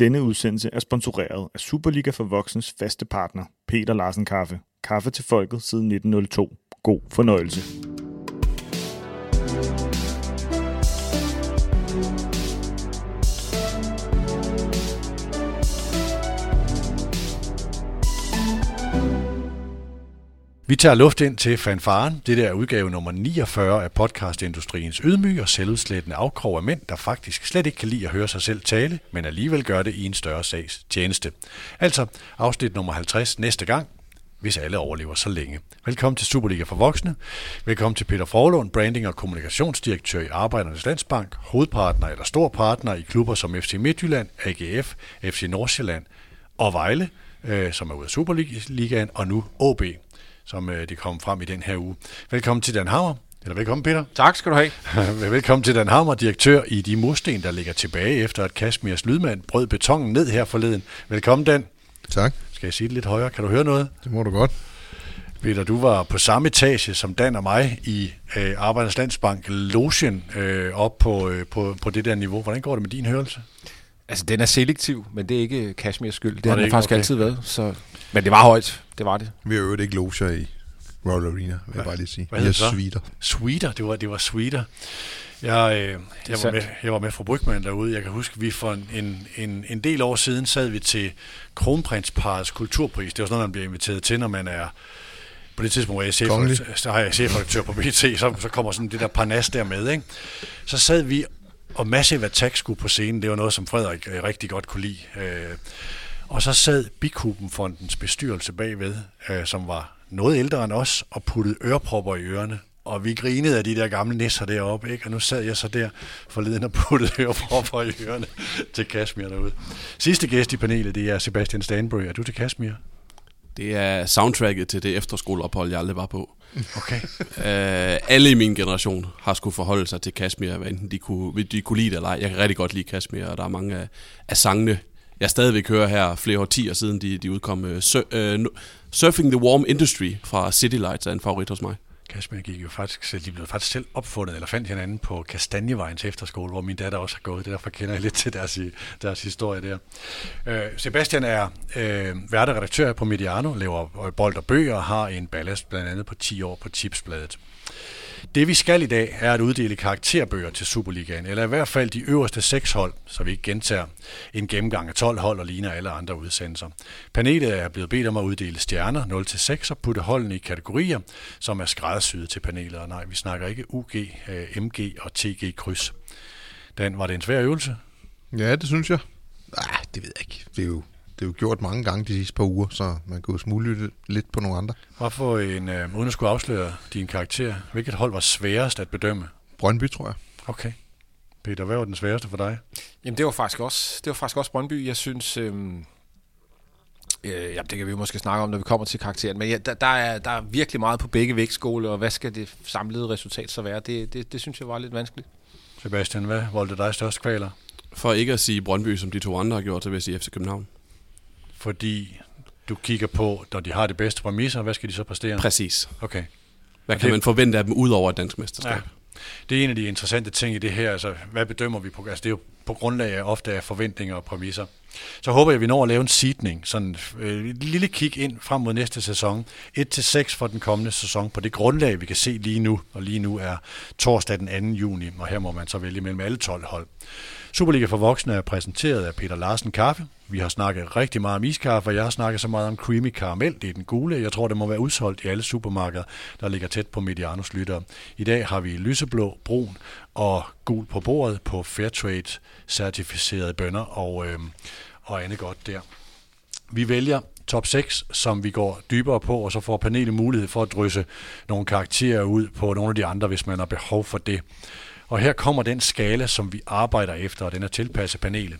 Denne udsendelse er sponsoreret af Superliga for Voksens faste partner, Peter Larsen Kaffe. Kaffe til folket siden 1902. God fornøjelse. Vi tager luft ind til fanfaren. Det der er udgave nummer 49 af podcastindustriens ydmyge og selvudslættende afkrog af mænd, der faktisk slet ikke kan lide at høre sig selv tale, men alligevel gør det i en større sags tjeneste. Altså afsnit nummer 50 næste gang, hvis alle overlever så længe. Velkommen til Superliga for Voksne. Velkommen til Peter Forlund, branding- og kommunikationsdirektør i Arbejdernes Landsbank, hovedpartner eller stor partner i klubber som FC Midtjylland, AGF, FC Nordsjælland og Vejle, øh, som er ude af Superligaen, og nu OB som øh, de kom frem i den her uge. Velkommen til Dan Hammer. Eller velkommen, Peter. Tak skal du have. velkommen til Dan Hammer, direktør i de mursten, der ligger tilbage efter at Kashmirs lydmand brød betongen ned her forleden. Velkommen, Dan. Tak. Skal jeg sige det lidt højere? Kan du høre noget? Det må du godt. Peter, du var på samme etage som Dan og mig i øh, Arbejdernes Landsbank Lotion øh, op på, øh, på, på det der niveau. Hvordan går det med din hørelse? Altså, den er selektiv, men det er ikke Kashmirs skyld. Det har det den ikke? faktisk Okay. altid været. Så... Men det var højt. Det var det. Vi har øvrigt ikke loger i Royal Arena, vil jeg bare lige sige. Hvad Vi hedder har det var, det var sweeter. Jeg, øh, jeg, var med, jeg var med fra Brygman derude. Jeg kan huske, vi for en, en, en del år siden sad vi til Kronprinsparets kulturpris. Det er jo sådan noget, man bliver inviteret til, når man er på det tidspunkt, hvor jeg chefredaktør, har jeg chefredaktør på BT, så, så kommer sådan det der parnas der med. Ikke? Så sad vi, og Massive Attack skulle på scenen. Det var noget, som Frederik øh, rigtig godt kunne lide. Øh, og så sad Bikubenfondens bestyrelse bagved, øh, som var noget ældre end os, og puttede ørepropper i ørerne. Og vi grinede af de der gamle nisser deroppe, ikke? Og nu sad jeg så der forleden og puttede ørepropper i ørerne til Kashmir derude. Sidste gæst i panelet, det er Sebastian Stanbury. Er du til Kashmir? Det er soundtracket til det efterskoleophold, jeg aldrig var på. Okay. øh, alle i min generation har skulle forholde sig til Kashmir, hvad enten de kunne, de kunne lide det eller ej. Jeg kan rigtig godt lide Kashmir, og der er mange af, af sangene, jeg stadigvæk hører her flere årtier siden, de, de udkom. Uh, sur, uh, Surfing the Warm Industry fra City Lights er en favorit hos mig. Kashmir gik jo faktisk selv, de blev faktisk selv opfundet, eller fandt hinanden på Kastanjevejen til efterskole, hvor min datter også har gået. Det derfor kender jeg lidt til deres, deres historie der. Øh, Sebastian er øh, værteredaktør på Mediano, laver bold og bøger og har en ballast blandt andet på 10 år på Tipsbladet. Det vi skal i dag er at uddele karakterbøger til Superligaen, eller i hvert fald de øverste seks hold, så vi ikke gentager en gennemgang af 12 hold og ligner alle andre udsendelser. Panelet er blevet bedt om at uddele stjerner 0-6 og putte holdene i kategorier, som er skræddersyet til panelet. Og nej, vi snakker ikke UG, øh, MG og TG kryds. Dan, var det en svær øvelse? Ja, det synes jeg. Nej, det ved jeg ikke. Det er jo, det er jo gjort mange gange de sidste par uger, så man kan jo smule lidt på nogle andre. Hvorfor en, øh, uden at skulle afsløre din karakter, hvilket hold var sværest at bedømme? Brøndby, tror jeg. Okay. Peter, hvad var den sværeste for dig? Jamen, det var faktisk også, det var faktisk også Brøndby. Jeg synes... Øhm, øh, jamen, det kan vi jo måske snakke om, når vi kommer til karakteren. Men ja, der, der, er, der er virkelig meget på begge vægtskåle, og hvad skal det samlede resultat så være? Det, det, det synes jeg var lidt vanskeligt. Sebastian, hvad voldte dig størst kvaler? For ikke at sige Brøndby, som de to andre har gjort, så vil jeg sige FC København. Fordi du kigger på, når de har det bedste præmisser, hvad skal de så præstere? Præcis. Okay. Hvad kan det- man forvente af dem ud over et dansk mesterskab? Ja. Det er en af de interessante ting i det her, altså hvad bedømmer vi på? Altså det er jo på grundlag af ofte af forventninger og præmisser. Så håber jeg, at vi når at lave en seedning, sådan øh, et lille kig ind frem mod næste sæson. 1-6 for den kommende sæson på det grundlag, vi kan se lige nu, og lige nu er torsdag den 2. juni, og her må man så vælge mellem alle 12 hold. Superliga for voksne er præsenteret af Peter Larsen Kaffe. Vi har snakket rigtig meget om iskaffe, og jeg har snakket så meget om creamy karamel. Det er den gule. Jeg tror, det må være udsolgt i alle supermarkeder, der ligger tæt på Medianos lytter. I dag har vi lyseblå, brun og gul på bordet på Fairtrade certificerede bønder og, øh, og andet godt der. Vi vælger top 6, som vi går dybere på, og så får panelet mulighed for at drysse nogle karakterer ud på nogle af de andre, hvis man har behov for det. Og her kommer den skala, som vi arbejder efter, og den er tilpasset panelet.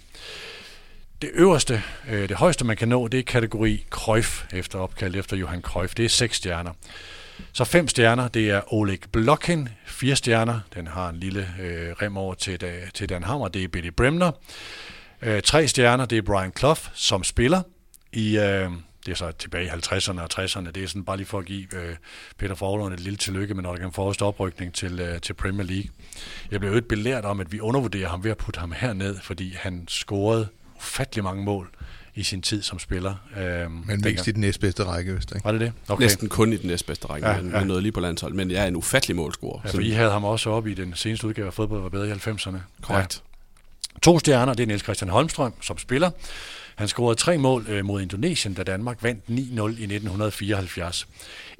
Det øverste, øh, det højeste man kan nå, det er kategori Cruyff, efter opkaldt efter Johan Cruyff. Det er seks stjerner. Så fem stjerner, det er Oleg Blokhin. Fire stjerner, den har en lille øh, rem over til, da, til Dan Hammer, det er Billy Bremner. Øh, tre stjerner, det er Brian Clough, som spiller i, øh, det er så tilbage i 50'erne og 60'erne. Det er sådan bare lige for at give øh, Peter Forlund et lille tillykke med Nottingham Forest oprykning til, øh, til Premier League. Jeg blev jo ikke belært om, at vi undervurderer ham ved at putte ham herned, fordi han scorede ufattelig mange mål i sin tid som spiller. Øhm, Men dengang. mest i den næstbedste række, hvis det ikke. Var det det? Okay. Næsten kun i den næstbedste række, Ja, ja, men, ja. ja. noget lige på landshold. Men jeg er en ufattelig målscorer. Ja, for I havde ham også op i den seneste udgave af fodbold, var bedre i 90'erne. Korrekt. To stjerner, det er Niels Christian Holmstrøm som spiller. Han scorede tre mål øh, mod Indonesien, da Danmark vandt 9-0 i 1974.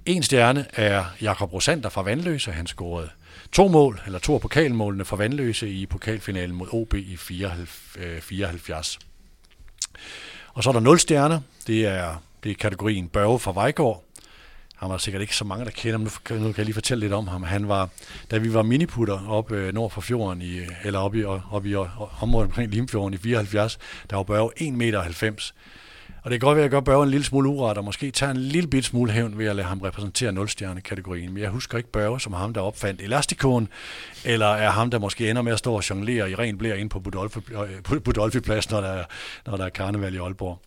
En stjerne er Jakob Rosander fra Vandløse. Han scorede to mål, eller to af pokalmålene for Vandløse i pokalfinalen mod OB i 74. Og så er der 0 stjerner. Det er, det er kategorien Børge fra Vejgaard. Han var sikkert ikke så mange, der kender ham. Nu kan, nu kan jeg lige fortælle lidt om ham. Han var, da vi var miniputter op øh, nord for fjorden, i, eller op i, op i området omkring Limfjorden i 74, der var Børge 1,90 meter. Og det kan godt være, at jeg gør Børge en lille smule uret, og måske tager en lille bit smule hævn ved at lade ham repræsentere nulstjerne-kategorien. Men jeg husker ikke Børge som ham, der opfandt elastikon, eller er ham, der måske ender med at stå og jonglere i ren blære ind på Budolfi, øh, Budolfi Plads, når der, er, når der er karneval i Aalborg.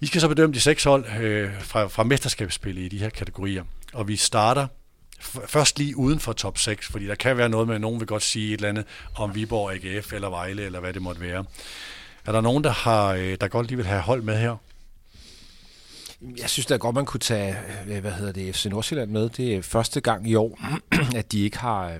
I skal så bedømme de seks hold øh, fra, fra mesterskabsspillet i de her kategorier. Og vi starter først lige uden for top 6, fordi der kan være noget med, at nogen vil godt sige et eller andet om Viborg, AGF eller Vejle, eller hvad det måtte være. Er der nogen, der, har, øh, der godt lige vil have hold med her? Jeg synes da godt, man kunne tage, øh, hvad hedder det, FC Nordsjælland med. Det er første gang i år, at de ikke har øh,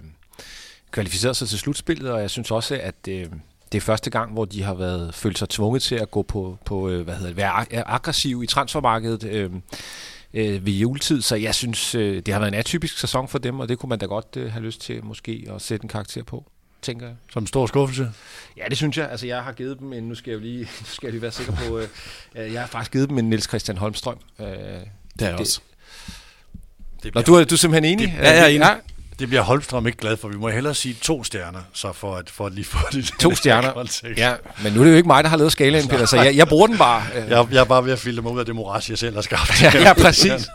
kvalificeret sig til slutspillet, og jeg synes også, at øh, det er første gang, hvor de har været følt sig tvunget til at gå på, på hvad hedder det, være aggressiv i transfermarkedet øh, øh, ved juletid, så jeg synes, det har været en atypisk sæson for dem, og det kunne man da godt øh, have lyst til måske at sætte en karakter på, tænker jeg. Som en stor skuffelse? Ja, det synes jeg. Altså, jeg har givet dem en, nu skal jeg jo lige, nu skal jeg lige være sikker på, øh, øh, jeg har faktisk givet dem en Niels Christian Holmstrøm. Øh, Det er jeg Det- også. Det Nå, du er, du er simpelthen enig? Det- ja, jeg er enig. Ja, Det bliver Holmstrøm ikke glad for. Vi må hellere sige to stjerner, så for at, for at lige få det To stjerner. kontekst. ja, men nu er det jo ikke mig, der har lavet skalaen, Peter, så jeg, jeg bruger den bare. Øh, Jeg, jeg er bare ved at filtre mig ud af det moras, jeg selv har skabt. Ja, ja, præcis.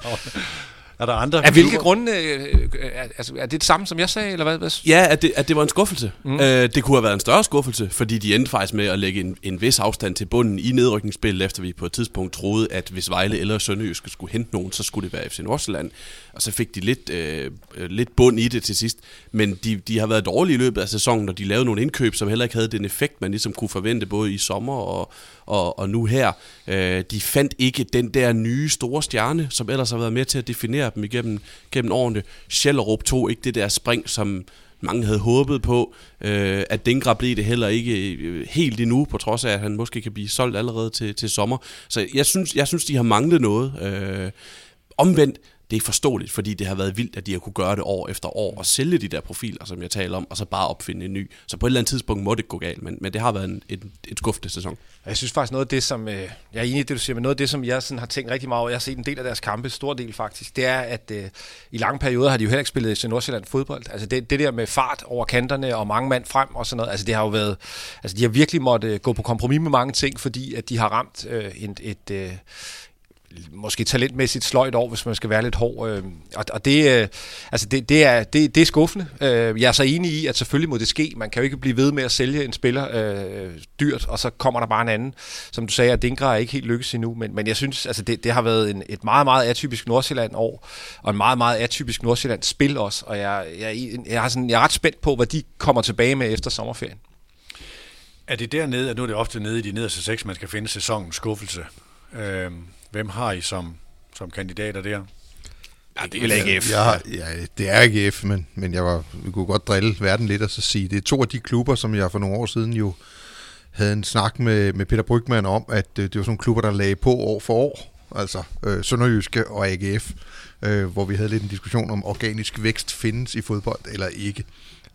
Er der andre? Af hvilke grunde? Øh, øh, er, altså, er det det samme, som jeg sagde, eller hvad? Ja, at det, at det var en skuffelse. Mm. Øh, det kunne have været en større skuffelse, fordi de endte faktisk med at lægge en, en vis afstand til bunden i nedrykningsspillet, efter vi på et tidspunkt troede, at hvis Vejle eller Sønderjyske skulle hente nogen, så skulle det være FC Nordsjælland. Og så fik de lidt, øh, øh, lidt bund i det til sidst. Men de, de har været dårlige i løbet af sæsonen, og de lavede nogle indkøb, som heller ikke havde den effekt, man ligesom kunne forvente både i sommer og, og, og nu her. Øh, de fandt ikke den der nye store stjerne, som ellers har været med til at definere dem igennem gennem årene. Schellerup tog ikke det der spring, som mange havde håbet på. Øh, at Dengra blev det heller ikke øh, helt endnu, på trods af, at han måske kan blive solgt allerede til, til sommer. Så jeg synes, jeg synes, de har manglet noget. Øh, omvendt, det er forståeligt, fordi det har været vildt, at de har kunne gøre det år efter år, og sælge de der profiler, som jeg taler om, og så bare opfinde en ny. Så på et eller andet tidspunkt må det gå galt, men, men det har været en, en, en skuffende sæson. Jeg synes faktisk noget af det, som... Øh, jeg er enig i det, du siger, men noget af det, som jeg sådan har tænkt rigtig meget over, jeg har set en del af deres kampe, stor del faktisk, det er, at øh, i lange perioder har de jo heller ikke spillet i Nordsjælland fodbold. Altså det, det der med fart over kanterne og mange mand frem og sådan noget, altså det har jo været... Altså de har virkelig måtte øh, gå på kompromis med mange ting, fordi at de har ramt øh, et... et øh, måske talentmæssigt sløjt år, hvis man skal være lidt hård. Øh, og, og det, øh, altså det, det, er, det, det er skuffende. Øh, jeg er så enig i, at selvfølgelig må det ske. Man kan jo ikke blive ved med at sælge en spiller øh, dyrt, og så kommer der bare en anden. Som du sagde, at Dinkra er ikke helt lykkes endnu, men, men jeg synes, altså det, det har været en, et meget, meget atypisk Nordsjælland-år, og en meget, meget atypisk Nordsjælland-spil også, og jeg, jeg, jeg, er sådan, jeg er ret spændt på, hvad de kommer tilbage med efter sommerferien. Er det dernede, at nu er det ofte nede i de nederste seks, man skal finde sæsonens skuffelse? Øhm, hvem har I som, som kandidater der? Ja, det vil AGF. Jeg ja, det er AGF, men, men jeg var, vi kunne godt drille verden lidt og så sige, det er to af de klubber, som jeg for nogle år siden jo havde en snak med, med Peter Brygman om, at øh, det var sådan nogle klubber, der lagde på år for år, altså øh, Sønderjyske og AGF, øh, hvor vi havde lidt en diskussion om organisk vækst findes i fodbold eller ikke.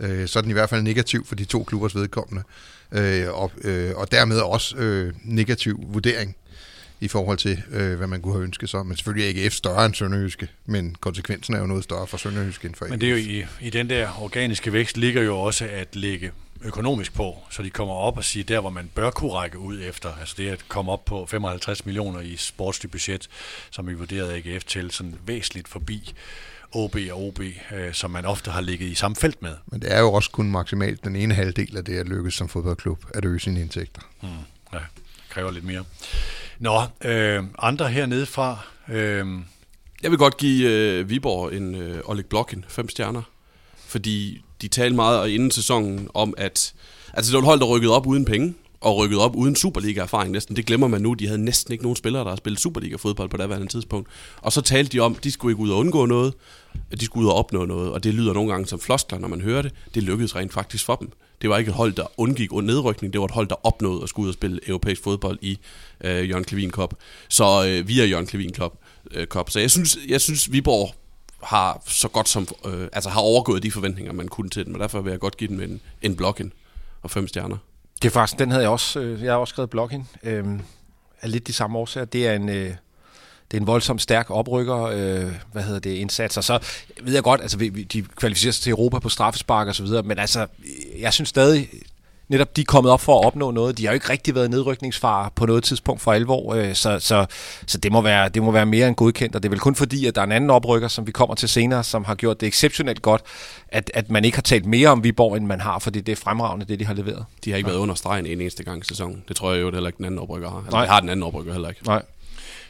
Øh, så er den i hvert fald negativ for de to klubbers vedkommende, øh, og, øh, og dermed også øh, negativ vurdering i forhold til, øh, hvad man kunne have ønsket sig. Men selvfølgelig er AGF større end Sønderjyske, men konsekvensen er jo noget større for Sønderjyske end for AGF. Men det er jo i, i den der organiske vækst ligger jo også at lægge økonomisk på, så de kommer op og siger, der hvor man bør kunne række ud efter, altså det at komme op på 55 millioner i sportsligt budget, som vi vurderede AGF til, sådan væsentligt forbi OB og OB, øh, som man ofte har ligget i samme felt med. Men det er jo også kun maksimalt den ene halvdel af det at lykkes som fodboldklub at øge sine indtægter. Mm, ja, kræver lidt mere. Nå, øh, andre hernede fra, øh, Jeg vil godt give øh, Viborg en øh, Oleg Blokken fem stjerner, fordi de talte meget inden sæsonen om, at altså det var et hold, der rykkede op uden penge, og rykket op uden Superliga-erfaring næsten. Det glemmer man nu. De havde næsten ikke nogen spillere, der har spillet Superliga-fodbold på daværende tidspunkt. Og så talte de om, at de skulle ikke ud og undgå noget, at de skulle ud og opnå noget. Og det lyder nogle gange som floskler, når man hører det. Det lykkedes rent faktisk for dem. Det var ikke et hold, der undgik nedrykning. Det var et hold, der opnåede at skulle ud og spille europæisk fodbold i øh, Jørgen Klevin Cup. Så øh, via Jørgen Klevin Cup. Øh, Cup. Så jeg synes, jeg synes Viborg har så godt som, øh, altså har overgået de forventninger, man kunne til dem, og derfor vil jeg godt give dem en, en blokken og fem stjerner. Det er faktisk, den havde jeg også, øh, jeg har også skrevet bloggen, øh, af lidt de samme årsager. Det er en, øh, det er en voldsomt stærk oprykker, øh, hvad hedder det, indsats. Og så ved jeg godt, altså de kvalificerer sig til Europa på straffespark og så videre, men altså, jeg synes stadig, netop de er kommet op for at opnå noget. De har jo ikke rigtig været nedrykningsfare på noget tidspunkt for alvor, øh, så, så, så det, må være, det må være mere end godkendt, og det er vel kun fordi, at der er en anden oprykker, som vi kommer til senere, som har gjort det exceptionelt godt, at, at man ikke har talt mere om Viborg, end man har, fordi det er fremragende, det de har leveret. De har ikke været under stregen en eneste gang i sæsonen. Det tror jeg jo heller ikke den anden oprykker har. Altså, Nej. har den anden oprykker heller ikke. Nej.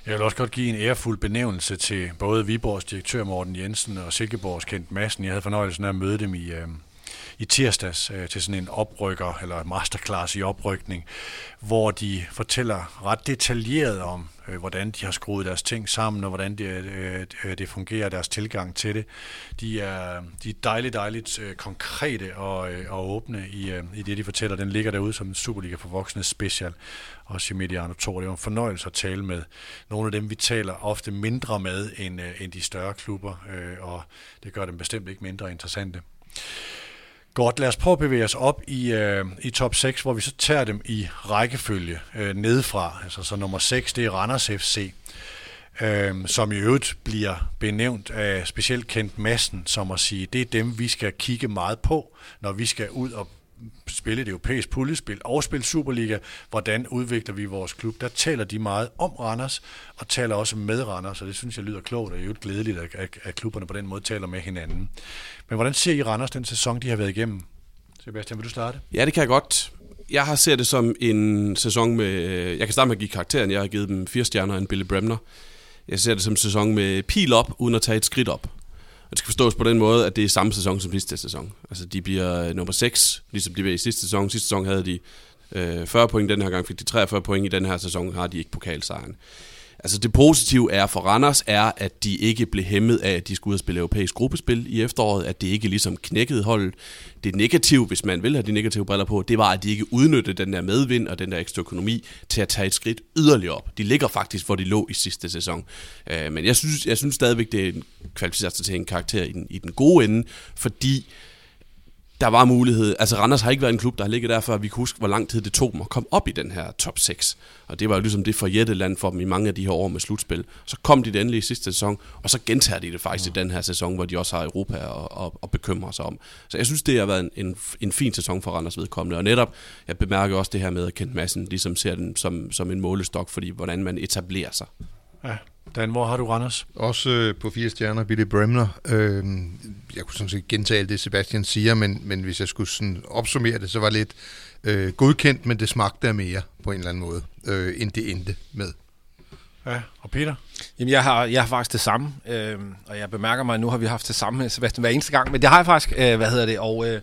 Jeg vil også godt give en ærefuld benævnelse til både Viborgs direktør Morten Jensen og Silkeborgs Kent Madsen. Jeg havde fornøjelsen af at møde dem i, øh, i tirsdags øh, til sådan en oprykker, eller masterclass i oprykning, hvor de fortæller ret detaljeret om, øh, hvordan de har skruet deres ting sammen, og hvordan det, øh, øh, det fungerer, deres tilgang til det. De er, de er dejligt, dejligt øh, konkrete og, øh, og åbne i, øh, i det, de fortæller. Den ligger derude som en Superliga for voksne special, også i Mediano 2. Det var en fornøjelse at tale med nogle af dem, vi taler ofte mindre med end, øh, end de større klubber, øh, og det gør dem bestemt ikke mindre interessante. Godt, lad os prøve at bevæge os op i, øh, i top 6, hvor vi så tager dem i rækkefølge øh, nedefra. Altså så nummer 6, det er Randers FC, øh, som i øvrigt bliver benævnt af specielt Kent Madsen, som at sige, det er dem, vi skal kigge meget på, når vi skal ud og spille et europæisk puljespil og spille Superliga. Hvordan udvikler vi vores klub? Der taler de meget om Randers, og taler også med Randers, og det synes jeg lyder klogt, og er jo glædeligt, at, at klubberne på den måde taler med hinanden. Men hvordan ser I Randers den sæson, de har været igennem? Sebastian, vil du starte? Ja, det kan jeg godt. Jeg har set det som en sæson med... Øh, jeg kan starte med at give karakteren. Jeg har givet dem fire stjerner og en Billy Bremner. Jeg ser det som en sæson med pil op, uden at tage et skridt op. Og det skal forstås på den måde, at det er samme sæson som sidste sæson. Altså, de bliver øh, nummer 6, ligesom de var i sidste sæson. Sidste sæson havde de øh, 40 point, den her gang fik de 43 point. I den her sæson har de ikke pokalsejren. Altså det positive er for Randers er, at de ikke blev hæmmet af, at de skulle ud og spille europæisk gruppespil i efteråret, at det ikke ligesom knækkede holdet. Det negative, hvis man vil have de negative briller på, det var, at de ikke udnyttede den der medvind og den der ekstra økonomi til at tage et skridt yderligere op. De ligger faktisk, hvor de lå i sidste sæson. Øh, men jeg synes, jeg synes stadigvæk, det er en kvalificeret til en karakter i den, i den gode ende, fordi der var mulighed. Altså Randers har ikke været en klub, der har ligget der, før vi kan huske, hvor lang tid det tog dem at komme op i den her top 6. Og det var jo ligesom det forjætte land for dem i mange af de her år med slutspil. Så kom de det endelig i sidste sæson, og så gentager de det faktisk ja. i den her sæson, hvor de også har Europa at, at, at bekymre sig om. Så jeg synes, det har været en, en, en fin sæson for Randers vedkommende. Og netop, jeg bemærker også det her med, at Kent Madsen ligesom ser den som, som en målestok, fordi hvordan man etablerer sig. Ja. Dan, hvor har du Randers? Også øh, på fire stjerner, Billy Bremner. Øh, jeg kunne sådan set gentage det, Sebastian siger, men, men hvis jeg skulle sådan opsummere det, så var det lidt øh, godkendt, men det smagte af mere på en eller anden måde, øh, end det endte med. Ja, og Peter? Jamen, jeg har, jeg har faktisk det samme, øh, og jeg bemærker mig, at nu har vi haft det samme med Sebastian hver eneste gang, men det har jeg faktisk, øh, hvad hedder det, og øh,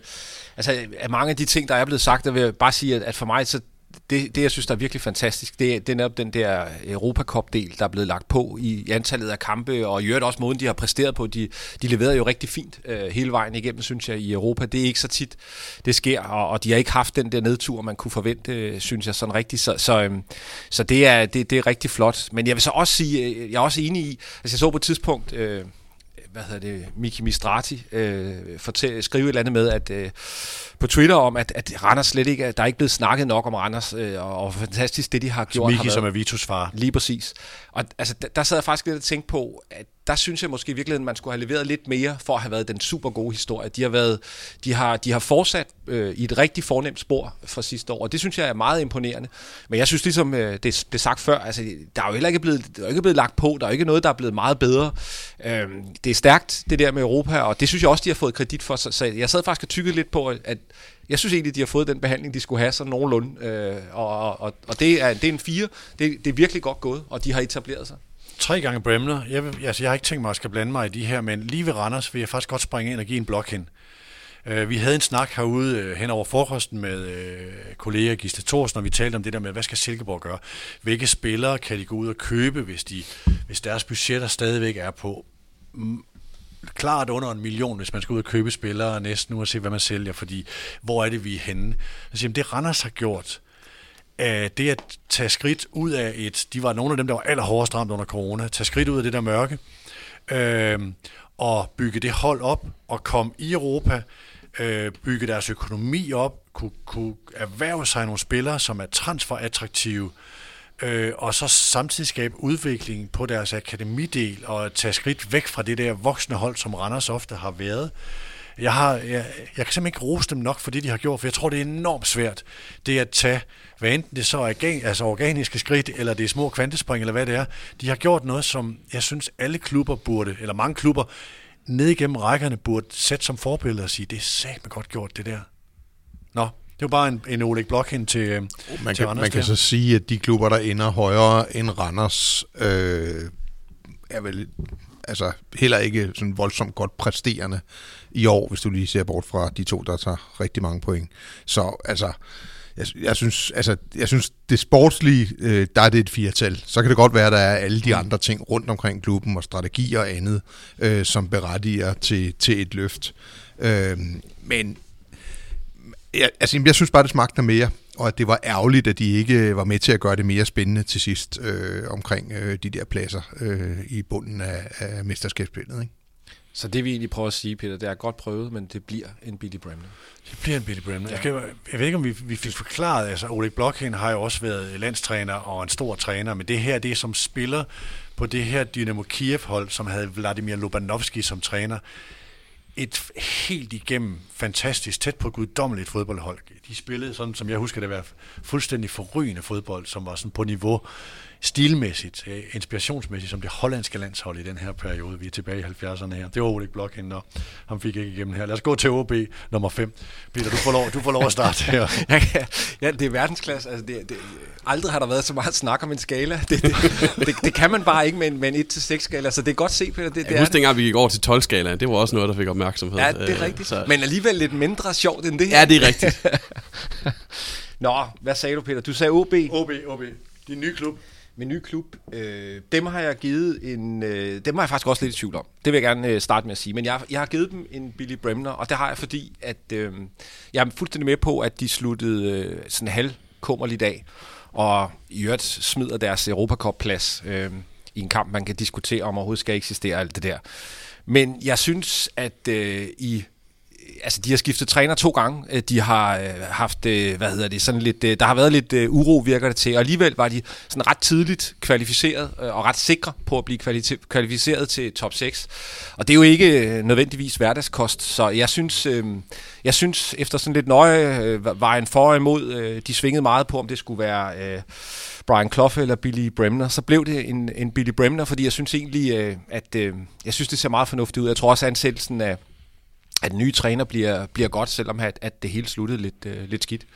altså, af mange af de ting, der er blevet sagt, der vil jeg bare sige, at, at for mig, så det, det, jeg synes, der er virkelig fantastisk, det, det er netop den der Europacup-del, der er blevet lagt på i, i antallet af kampe, og i øvrigt også måden, de har præsteret på. De, de leverede jo rigtig fint øh, hele vejen igennem, synes jeg, i Europa. Det er ikke så tit, det sker, og, og de har ikke haft den der nedtur, man kunne forvente, øh, synes jeg, sådan rigtigt. Så, så, øh, så det, er, det, det er rigtig flot. Men jeg vil så også sige, øh, jeg er også enig i, altså jeg så på et tidspunkt... Øh, hvad hedder det, Miki Mistrati øh, fortæl, skrive et eller andet med, at øh, på Twitter om, at, at Randers slet ikke, der er ikke blevet snakket nok om Randers, øh, og, og fantastisk det, de har gjort. Miki, som er Vitus far. Lige præcis. Og altså, der, der sad jeg faktisk lidt og tænkte på, at der synes jeg måske i virkeligheden, at man skulle have leveret lidt mere for at have været den super gode historie. De har, været, de har, de har fortsat øh, i et rigtig fornemt spor fra sidste år, og det synes jeg er meget imponerende. Men jeg synes ligesom, øh, det, er sagt før, altså, der er jo heller ikke blevet, der er ikke blevet lagt på, der er jo ikke noget, der er blevet meget bedre. Øh, det er stærkt, det der med Europa, og det synes jeg også, de har fået kredit for. Så, så jeg sad faktisk og tykkede lidt på, at jeg synes egentlig, de har fået den behandling, de skulle have sådan nogenlunde. Øh, og og, og det, er, det er en fire. Det, det er virkelig godt gået, og de har etableret sig. Tre gange Bremner. Jeg, vil, altså, jeg har ikke tænkt mig, at jeg skal blande mig i de her, men lige ved Randers vil jeg faktisk godt springe ind og give en blok hen. Øh, vi havde en snak herude øh, hen over frokosten med øh, kollega Gisle Thorsen, og vi talte om det der med, hvad skal Silkeborg gøre? Hvilke spillere kan de gå ud og købe, hvis, de, hvis deres budgetter stadigvæk er på klart under en million, hvis man skal ud og købe spillere næsten nu og se, hvad man sælger, fordi hvor er det, vi er henne? Så siger, det Randers har gjort, at det at tage skridt ud af et, de var nogle af dem, der var allerhårdest ramt under corona, tage skridt ud af det der mørke, øh, og bygge det hold op, og komme i Europa, øh, bygge deres økonomi op, kunne, kunne erhverve sig nogle spillere, som er transferattraktive, øh, og så samtidig skabe udvikling på deres akademidel, og tage skridt væk fra det der voksne hold, som Randers ofte har været. Jeg, har, jeg, jeg kan simpelthen ikke rose dem nok for det, de har gjort, for jeg tror, det er enormt svært, det at tage, hvad enten det så er organ, altså organiske skridt, eller det er små kvantespring, eller hvad det er. De har gjort noget, som jeg synes, alle klubber burde, eller mange klubber, ned igennem rækkerne burde sætte som forbillede og sige, det er satme godt gjort, det der. Nå, det var bare en, en Oleg Blok hen til, øh, Man til kan, Randers man kan der. så sige, at de klubber, der ender højere end Randers, øh, er vel altså heller ikke sådan voldsomt godt præsterende i år, hvis du lige ser bort fra de to, der tager rigtig mange point. Så altså, jeg, jeg, synes, altså, jeg synes, det sportslige, øh, der er det et firtal. Så kan det godt være, at der er alle de andre ting rundt omkring klubben og strategi og andet, øh, som berettiger til, til et løft. Øh, men jeg, altså, jeg synes bare, det smagte mere, og at det var ærgerligt, at de ikke var med til at gøre det mere spændende til sidst øh, omkring øh, de der pladser øh, i bunden af, af mesterskabsspillet. Ikke? Så det vi egentlig prøver at sige, Peter, det er godt prøvet, men det bliver en Billy Bremner. Det bliver en Billy Bremner. Jeg, kan, jeg ved ikke, om vi, vi fik forklaret, altså Oleg Blokhen har jo også været landstræner og en stor træner, men det her, det er som spiller på det her Dynamo Kiev-hold, som havde Vladimir Lobanovski som træner. Et helt igennem fantastisk, tæt på guddommeligt fodboldhold. De spillede sådan, som jeg husker det, var fuldstændig forrygende fodbold, som var sådan på niveau stilmæssigt, øh, inspirationsmæssigt, som det hollandske landshold i den her periode. Vi er tilbage i 70'erne her. Det var Oleg Blokhen, og ham fik ikke igennem her. Lad os gå til OB nummer 5. Peter, du får lov, du får lov at starte her. Ja, ja, det er verdensklasse. Altså, det, det, aldrig har der været så meget snak om en skala. Det, det, det, det kan man bare ikke med en, med en 1-6-skala, så det er godt se, Peter. Det, det Jeg husker det. dengang, vi gik over til 12-skalaen. Det var også noget, der fik opmærksomhed. Ja, det er Øh, rigtigt. Så, Men alligevel lidt mindre sjovt end det her. ja, det er rigtigt. Nå, hvad sagde du, Peter? Du sagde OB. OB, OB. Din nye klub. Min nye klub, øh, dem har jeg givet en... Øh, dem har jeg faktisk også lidt i tvivl om. Det vil jeg gerne øh, starte med at sige. Men jeg, jeg har givet dem en Billy Bremner, og det har jeg, fordi at, øh, jeg er fuldstændig med på, at de sluttede øh, sådan halv kummerlig dag, og i øvrigt smider deres Europacup-plads øh, i en kamp, man kan diskutere om overhovedet skal eksistere alt det der. Men jeg synes, at øh, i altså de har skiftet træner to gange. Øh, de har øh, haft, øh, hvad hedder det, sådan lidt, øh, der har været lidt øh, uro, virker det til, og alligevel var de sådan ret tidligt kvalificeret øh, og ret sikre på at blive kvalite- kvalificeret til top 6. Og det er jo ikke øh, nødvendigvis hverdagskost, så jeg synes, øh, jeg synes efter sådan lidt nøje øh, vejen for og imod, øh, de svingede meget på, om det skulle være... Øh, Brian Clough eller Billy Bremner, så blev det en, en Billy Bremner, fordi jeg synes egentlig, øh, at øh, jeg synes, det ser meget fornuftigt ud. Jeg tror også, ansættelsen af, at den nye træner bliver, bliver godt, selvom at, at det hele sluttede lidt, øh, lidt skidt.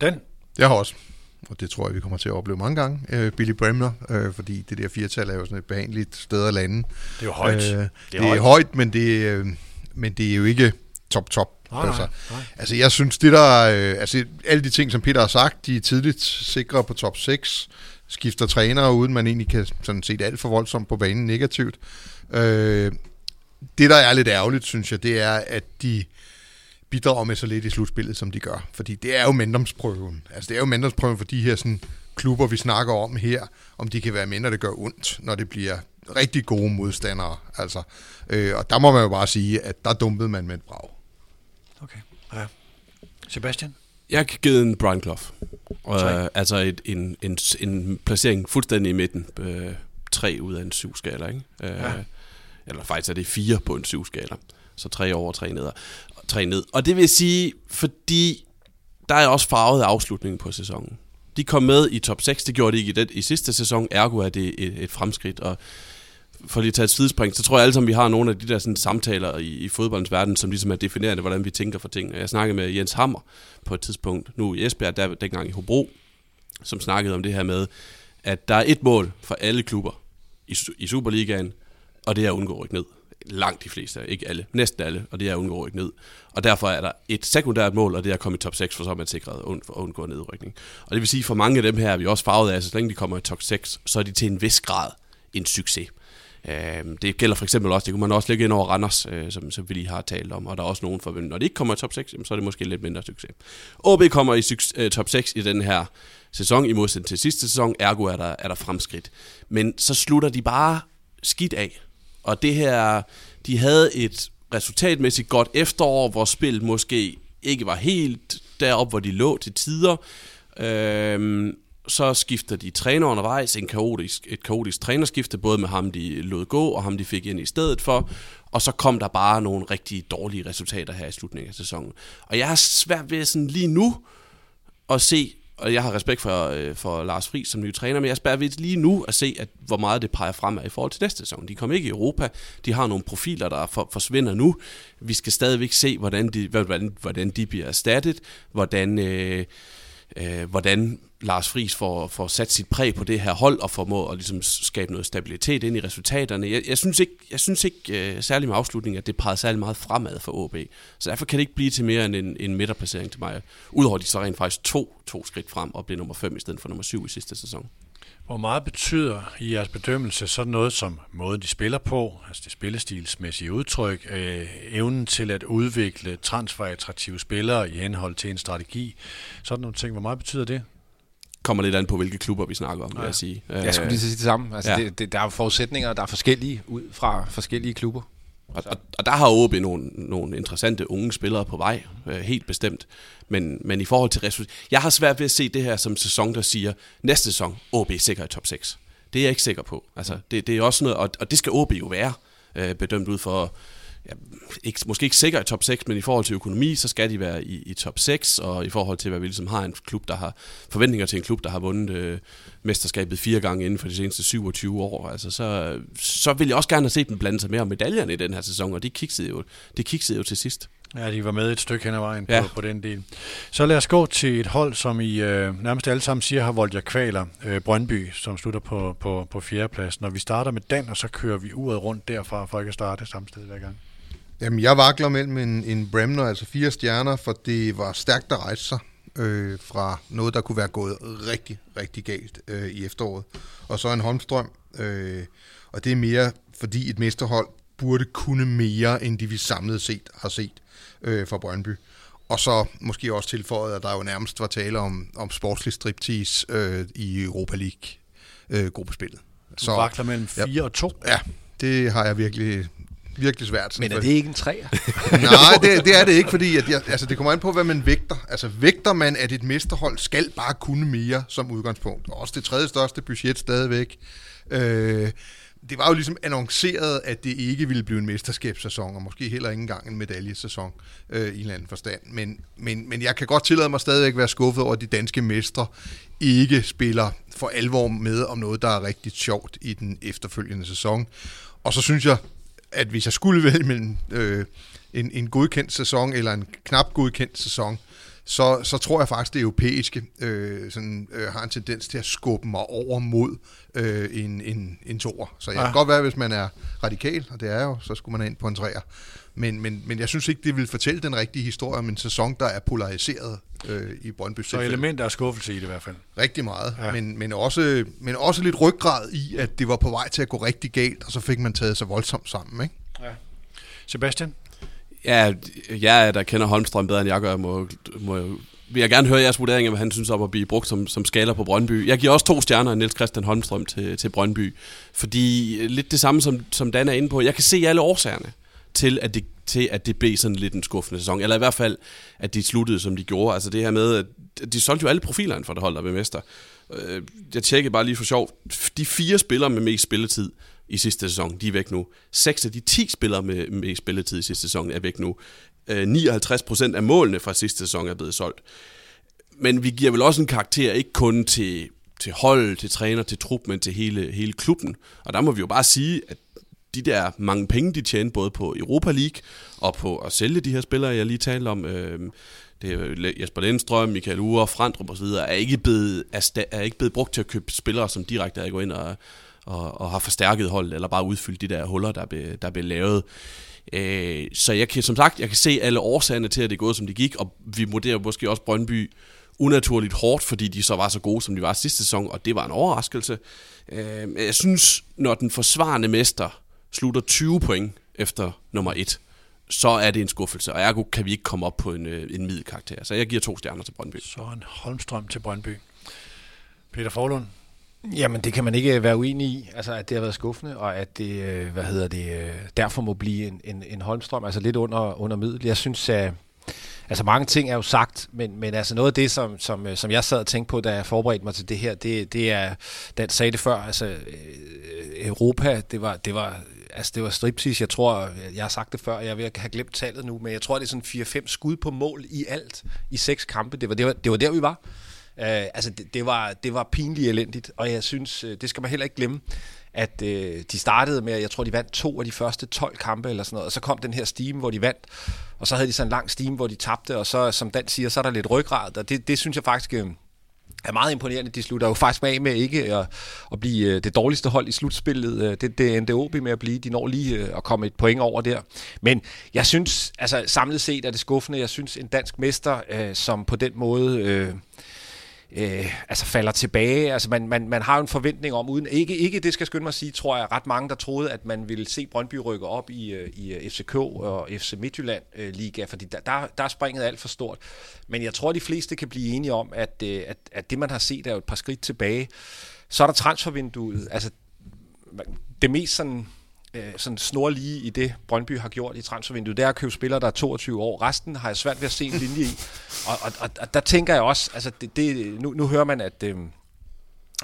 Den. Jeg har også, og det tror jeg, vi kommer til at opleve mange gange, øh, Billy Bremner, øh, fordi det der firtal er jo sådan et behageligt sted at lande. Det er jo højt. Øh, det, er det er højt. højt, men det, øh, men det er jo ikke top top. Nej, altså, nej, nej. altså jeg synes det der, øh, altså alle de ting som Peter har sagt, de er tidligt sikre på top 6, skifter trænere uden man egentlig kan sådan set alt for voldsomt på banen negativt. Øh, det der er lidt ærgerligt, synes jeg, det er at de bidrager med så lidt i slutspillet, som de gør. Fordi det er jo manddomsprøven. Altså det er jo manddomsprøven for de her sådan, klubber, vi snakker om her, om de kan være med, når det gør ondt, når det bliver rigtig gode modstandere. Altså, øh, og der må man jo bare sige, at der dumpede man med et brag. Okay. Ja. Sebastian? Jeg har givet en Brian Clough. Og, øh, altså et, en, en, en placering fuldstændig i midten. Øh, tre ud af en syv skala, ikke? Øh, Ja. Eller faktisk er det fire på en syv skala. Så tre over, tre ned. Tre ned. Og det vil sige, fordi der er også farvet af afslutningen på sæsonen. De kom med i top 6, det gjorde de ikke i, den, i sidste sæson, ergo er det et, et fremskridt. Og for lige at tage et sidespring, så tror jeg alle sammen, vi har nogle af de der sådan, samtaler i, i fodboldens verden, som ligesom er definerende, hvordan vi tænker for ting. Jeg snakkede med Jens Hammer på et tidspunkt, nu i Esbjerg, der dengang i Hobro, som snakkede om det her med, at der er et mål for alle klubber i, i Superligaen, og det er at undgå at rykke ned. langt de fleste, ikke alle, næsten alle, og det er at undgå ikke ned. Og derfor er der et sekundært mål, og det er at komme i top 6, for så er man sikret at undgå nedrykning. Og det vil sige, for mange af dem her er vi også farvet af, så længe de kommer i top 6, så er de til en vis grad en succes. Øhm, det gælder for eksempel også, det kunne man også lægge ind over Randers, øh, som, som vi lige har talt om, og der er også nogen for, når de ikke kommer i top 6, så er det måske lidt mindre succes. OB kommer i øh, top 6 i den her sæson, i modsætning til sidste sæson, ergo er der, er der fremskridt. Men så slutter de bare skidt af. Og det her, de havde et resultatmæssigt godt efterår, hvor spillet måske ikke var helt derop, hvor de lå til tider. Øhm, så skifter de træner undervejs, en kaotisk, et kaotisk trænerskifte, både med ham, de lod gå, og ham, de fik ind i stedet for. Og så kom der bare nogle rigtig dårlige resultater her i slutningen af sæsonen. Og jeg har svært ved sådan lige nu at se, og jeg har respekt for, øh, for Lars Friis som ny træner, men jeg spærer ved lige nu at se, at hvor meget det peger fremad i forhold til næste sæson. De kommer ikke i Europa, de har nogle profiler, der for, forsvinder nu. Vi skal stadigvæk se, hvordan de, hvordan, hvordan de bliver erstattet, hvordan... Øh, øh, hvordan Lars Friis får, får sat sit præg på det her hold og formår at ligesom skabe noget stabilitet ind i resultaterne. Jeg, jeg synes ikke, jeg synes ikke uh, særlig med afslutningen, at det pegede særlig meget fremad for OB. Så derfor kan det ikke blive til mere end en, en midterplacering til mig. Udover at de så rent faktisk to, to skridt frem og blev nummer 5 i stedet for nummer 7 i sidste sæson. Hvor meget betyder i jeres bedømmelse sådan noget som måden, de spiller på, altså det spillestilsmæssige udtryk, øh, evnen til at udvikle transferattraktive spillere i henhold til en strategi, sådan nogle ting, hvor meget betyder det? Kommer lidt an på, hvilke klubber vi snakker om, ja. vil jeg sige. Jeg skulle lige sige det samme. Altså, ja. det, det, der er forudsætninger, der er forskellige ud fra forskellige klubber. Og, og, og der har OB nogle, nogle interessante unge spillere på vej, øh, helt bestemt. Men, men i forhold til resultat... Jeg har svært ved at se det her som sæson, der siger, næste sæson, OB er sikker i top 6. Det er jeg ikke sikker på. Altså, det, det er også noget, og, og det skal OB jo være, øh, bedømt ud for ja, ikke, måske ikke sikker i top 6, men i forhold til økonomi, så skal de være i, i top 6, og i forhold til, hvad vi ligesom har en klub, der har forventninger til en klub, der har vundet øh, mesterskabet fire gange inden for de seneste 27 år, altså, så, så vil jeg også gerne have set dem blande sig mere om medaljerne i den her sæson, og det kiksede jo, det kiksede jo til sidst. Ja, de var med et stykke hen ad vejen ja. på, på den del. Så lad os gå til et hold, som I øh, nærmest alle sammen siger har voldt jer kvaler. Øh, Brøndby, som slutter på, på, på fjerdepladsen. Når vi starter med Dan, og så kører vi uret rundt derfra, for ikke at starte samme sted hver gang. Jamen, jeg vakler mellem en, en Bremner, altså fire stjerner, for det var stærkt at rejse sig øh, fra noget, der kunne være gået rigtig, rigtig galt øh, i efteråret. Og så en Holmstrøm, øh, og det er mere, fordi et mesterhold burde kunne mere, end de vi samlet set har set øh, fra Brøndby. Og så måske også tilføjet, at der jo nærmest var tale om, om sportslig striptease øh, i Europa League-gruppespillet. Øh, så vakler mellem 4 ja, og 2? Ja, det har jeg virkelig virkelig svært. Men er det ikke en træer? Nej, det, det er det ikke, fordi at jeg, altså, det kommer an på, hvad man vægter. Altså vægter man, at et mesterhold skal bare kunne mere som udgangspunkt. Og også det tredje største budget stadigvæk. Øh, det var jo ligesom annonceret, at det ikke ville blive en mesterskabssæson, og måske heller ikke engang en medaljesæson øh, i en eller anden forstand. Men, men, men jeg kan godt tillade mig stadigvæk være skuffet over, at de danske mestre ikke spiller for alvor med om noget, der er rigtig sjovt i den efterfølgende sæson. Og så synes jeg, at hvis jeg skulle vælge mellem øh, en, en godkendt sæson eller en knap godkendt sæson, så, så tror jeg faktisk, det europæiske øh, sådan, øh, har en tendens til at skubbe mig over mod øh, en, en, en toer. Så jeg ja. kan godt være, hvis man er radikal, og det er jo, så skulle man ind på en træer. Men, men, men jeg synes ikke, det vil fortælle den rigtige historie om en sæson, der er polariseret øh, i Brøndby. Så elementer af skuffelse i det i hvert fald. Rigtig meget, ja. men, men, også, men også lidt ryggrad i, at det var på vej til at gå rigtig galt, og så fik man taget sig voldsomt sammen. Ikke? Ja. Sebastian? Ja, jeg der kender Holmstrøm bedre end jeg gør, må, må, vil jeg gerne høre jeres vurdering af, hvad han synes om at blive brugt som, som skaler på Brøndby. Jeg giver også to stjerner af Niels Christian Holmstrøm til, til Brøndby, fordi lidt det samme, som, som Dan er inde på. Jeg kan se alle årsagerne til, at det, til, at det blev sådan lidt en skuffende sæson. Eller i hvert fald, at de sluttede, som de gjorde. Altså det her med, at de solgte jo alle profilerne for det hold, der blev mester. Øh, jeg tjekkede bare lige for sjov. De fire spillere med mest spilletid i sidste sæson, de er væk nu. Seks af de 10 spillere med mest spilletid i sidste sæson er væk nu. Øh, 59% af målene fra sidste sæson er blevet solgt. Men vi giver vel også en karakter, ikke kun til, til hold, til træner, til trup, men til hele, hele klubben. Og der må vi jo bare sige, at de der mange penge, de tjener både på Europa League og på at sælge de her spillere, jeg lige talte om, øh, det er Jesper Lindstrøm, Michael Ure, Frandrup osv., er ikke, blevet, er, er ikke blevet brugt til at købe spillere, som direkte er gået ind og, og, og har forstærket holdet, eller bare udfyldt de der huller, der blev, der blev lavet. Øh, så jeg kan, som sagt, jeg kan se alle årsagerne til, at det er gået, som det gik, og vi vurderer måske også Brøndby unaturligt hårdt, fordi de så var så gode, som de var sidste sæson, og det var en overraskelse. Øh, jeg synes, når den forsvarende mester slutter 20 point efter nummer 1, så er det en skuffelse, og ergo kan vi ikke komme op på en, øh, en middelkarakter. Så jeg giver to stjerner til Brøndby. Så en Holmstrøm til Brøndby. Peter Forlund? Jamen, det kan man ikke være uenig i, altså at det har været skuffende, og at det, øh, hvad hedder det, øh, derfor må blive en, en, en Holmstrøm, altså lidt under, under middel. Jeg synes, at Altså mange ting er jo sagt, men, men altså noget af det, som, som, som jeg sad og tænkte på, da jeg forberedte mig til det her, det, det er, Dan sagde det før, altså Europa, det var, det var altså det var striptease, jeg tror, jeg har sagt det før, jeg vil have glemt tallet nu, men jeg tror, det er sådan 4-5 skud på mål i alt, i seks kampe. Det var, det var, det var der, vi var. Uh, altså, det, det, var, det var pinligt elendigt, og jeg synes, øh, det skal man heller ikke glemme, at uh, de startede med, jeg tror, de vandt to af de første 12 kampe eller sådan noget, og så kom den her steam, hvor de vandt, og så havde de sådan en lang steam, hvor de tabte, og så, som Dan siger, så er der lidt ryggrad, og det, det synes jeg faktisk er meget imponerende. De slutter jo faktisk med, med ikke at, at blive øh, det dårligste hold i slutspillet. Øh, det, det endte OB med at blive. De når lige øh, at komme et point over der. Men jeg synes, altså samlet set er det skuffende. Jeg synes, en dansk mester, øh, som på den måde... Øh, øh, altså falder tilbage. Altså man, man, man har jo en forventning om, uden ikke, ikke det skal skynde mig at sige, tror jeg, ret mange, der troede, at man ville se Brøndby rykke op i, øh, i øh, FCK og FC Midtjylland øh, Liga, fordi der, der, der er springet alt for stort. Men jeg tror, de fleste kan blive enige om, at, øh, at, at det, man har set, er jo et par skridt tilbage. Så er der transfervinduet. Altså, det mest sådan øh, sådan snorlige i det, Brøndby har gjort i transfervinduet, det er at købe spillere, der er 22 år. Resten har jeg svært ved at se en linje i. Og, og, og, og der tænker jeg også, altså det, det, nu, nu hører man, at... Øh,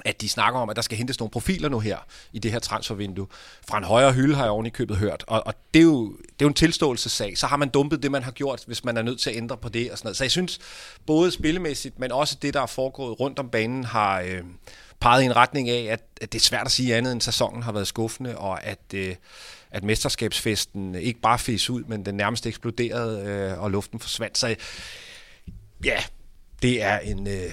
at de snakker om, at der skal hentes nogle profiler nu her i det her transfervindue. Fra en højere hylde har jeg oven i købet hørt. Og, og det, er jo, det er jo en tilståelsessag. Så har man dumpet det, man har gjort, hvis man er nødt til at ændre på det og sådan noget. Så jeg synes, både spillemæssigt, men også det, der er foregået rundt om banen, har, øh, peget i en retning af, at, at det er svært at sige andet, end sæsonen har været skuffende, og at, øh, at mesterskabsfesten ikke bare fes ud, men den nærmest eksploderede, øh, og luften forsvandt. Så ja, det er en... Øh,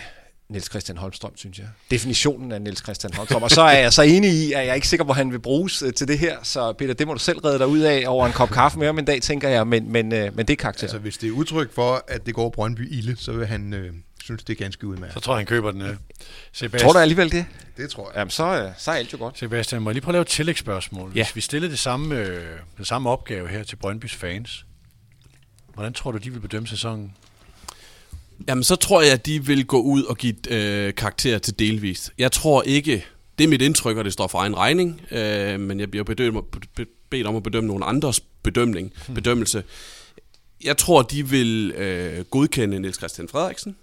Niels Christian Holmstrøm, synes jeg. Definitionen af Niels Christian Holmstrøm. Og så er jeg så enig i, at jeg er ikke sikker, hvor han vil bruges øh, til det her. Så Peter, det må du selv redde dig ud af over en kop kaffe med om en dag, tænker jeg. Men, men, øh, men det er karakter. Altså, hvis det er udtryk for, at det går Brøndby ilde, så vil han øh, synes, det er ganske udmærket. Så tror jeg, han køber den. Øh. Sebastian, tror du alligevel det? Det tror jeg. Jamen, så, øh, så er alt jo godt. Sebastian, må jeg lige prøve at lave et tillægsspørgsmål? Ja. Hvis vi stillede det samme, øh, den samme opgave her til Brøndbys fans, hvordan tror du, de vil bedømme sæsonen? Jamen, så tror jeg, at de vil gå ud og give øh, karakter til delvist. Jeg tror ikke, det er mit indtryk, og det står for egen regning, øh, men jeg bliver bedømme, bedt om at bedømme nogle andres bedømning, hmm. bedømmelse. Jeg tror, de vil øh, godkende Niels Christian Frederiksen.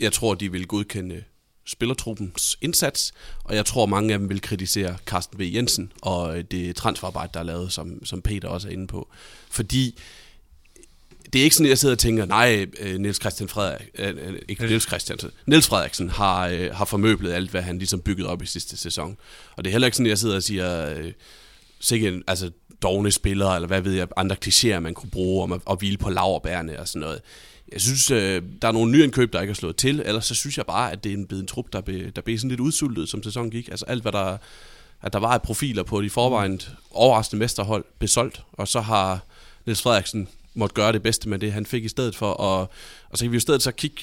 Jeg tror, de vil godkende spillertruppens indsats, og jeg tror, mange af dem vil kritisere Carsten V. Jensen og øh, det transferarbejde, der er lavet, som, som Peter også er inde på. Fordi det er ikke sådan, at jeg sidder og tænker, nej, øh, Niels Christian Frederik, øh, øh ikke Niels Christian, Niels Frederiksen har, øh, har formøblet alt, hvad han ligesom bygget op i sidste sæson. Og det er heller ikke sådan, at jeg sidder og siger, øh, sikkert, altså dogne spillere, eller hvad ved jeg, andre klichéer, man kunne bruge om at, at hvile på laverbærene og sådan noget. Jeg synes, øh, der er nogle nye indkøb, der ikke er slået til, ellers så synes jeg bare, at det er en, en trup, der blev, der blev sådan lidt udsultet, som sæsonen gik. Altså alt, hvad der, at der var af profiler på de forvejen overraskende mesterhold, besolgt, og så har Niels Frederiksen måtte gøre det bedste med det, han fik i stedet for. Og, og så kan vi i stedet så kigge,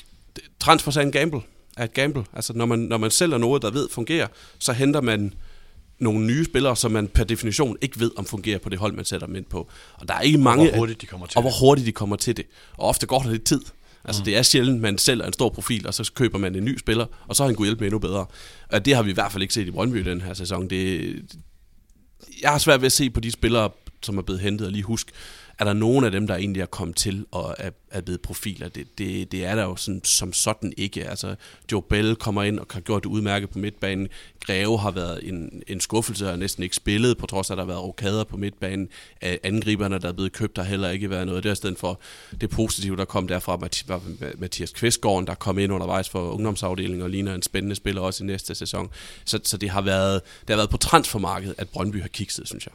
transfer er en gamble, er et gamble. Altså når man, når man sælger noget, der ved fungerer, så henter man nogle nye spillere, som man per definition ikke ved, om fungerer på det hold, man sætter dem ind på. Og der er ikke mange... Og hvor hurtigt de kommer til Og hvor hurtigt de kommer til det. Og ofte går der lidt tid. Altså mm. det er sjældent, man sælger en stor profil, og så køber man en ny spiller, og så har han kunne hjælpe med endnu bedre. Og det har vi i hvert fald ikke set i Brøndby den her sæson. Det, jeg har svært ved at se på de spillere, som er blevet hentet, og lige husk, er der nogen af dem, der egentlig er kommet til og er, er blevet profiler? Det, det, det er der jo sådan, som sådan ikke. Altså, Joe Bell kommer ind og har gjort det udmærket på midtbanen. Greve har været en, en skuffelse og næsten ikke spillet, på trods af, at der har været rokader på midtbanen. Angriberne, der er blevet købt, har heller ikke været noget. Det er i stedet for det positive, der kom derfra. Mathias Kvistgaard, der kom ind undervejs for ungdomsafdelingen og ligner en spændende spiller også i næste sæson. Så, så det, har været, det har været på transfermarkedet, at Brøndby har kikset, synes jeg.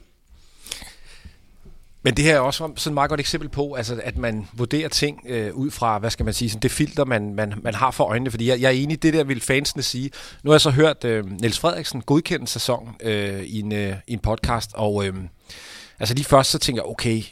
Men det her er også sådan et meget godt eksempel på, altså, at man vurderer ting øh, ud fra, hvad skal man sige, sådan det filter, man, man, man har for øjnene. Fordi jeg, jeg er enig, det der vil fansene sige. Nu har jeg så hørt øh, Niels Frederiksen godkende sæson øh, i, en, øh, i en podcast, og øh, altså lige først så tænker jeg, okay,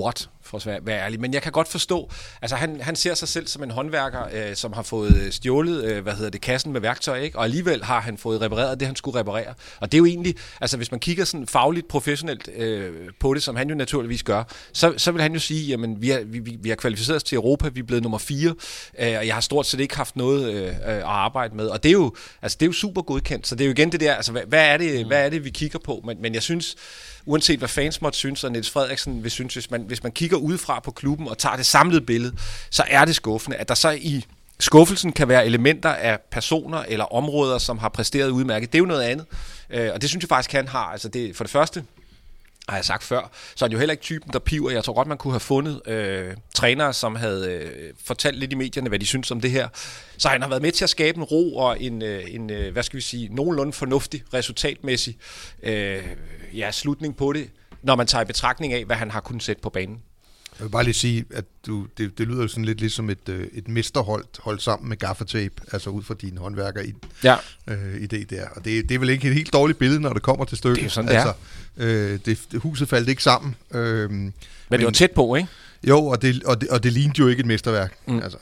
what? For at være, være ærlig. Men jeg kan godt forstå, altså han, han ser sig selv som en håndværker, øh, som har fået stjålet, øh, hvad hedder det, kassen med værktøj, ikke? og alligevel har han fået repareret det, han skulle reparere. Og det er jo egentlig, altså hvis man kigger sådan fagligt, professionelt øh, på det, som han jo naturligvis gør, så, så vil han jo sige, jamen vi har, vi, vi har kvalificeret os til Europa, vi er blevet nummer fire, øh, og jeg har stort set ikke haft noget øh, at arbejde med. Og det er jo, altså det er jo super godkendt, så det er jo igen det der, altså hvad, hvad, er, det, hvad er det, vi kigger på? Men, men jeg synes, uanset hvad fans måtte synes, og Niels Frederiksen vil synes, hvis man, hvis man kigger udefra på klubben og tager det samlede billede, så er det skuffende, at der så i skuffelsen kan være elementer af personer eller områder, som har præsteret udmærket. Det er jo noget andet. Øh, og det synes jeg faktisk, han har. Altså det, for det første, har jeg sagt før, så er han jo heller ikke typen, der piver. Jeg tror godt, man kunne have fundet øh, trænere, som havde øh, fortalt lidt i medierne, hvad de synes om det her. Så han har været med til at skabe en ro og en, øh, en øh, hvad skal vi sige, nogenlunde fornuftig, resultatmæssig øh, ja, slutning på det, når man tager i betragtning af, hvad han har kunnet sætte på banen. Jeg vil bare lige sige, at du, det, det lyder sådan lidt ligesom et, øh, et mesterhold holdt sammen med gaffatape, altså ud fra dine håndværker i, ja. øh, idé der. Og det, det er vel ikke et helt dårligt billede, når det kommer til stykket. Det er sådan, det altså, øh, det, det, huset faldt ikke sammen. Øh, men, men det var tæt på, ikke? Jo, og det, og det, og det lignede jo ikke et mesterværk. Mm. Altså.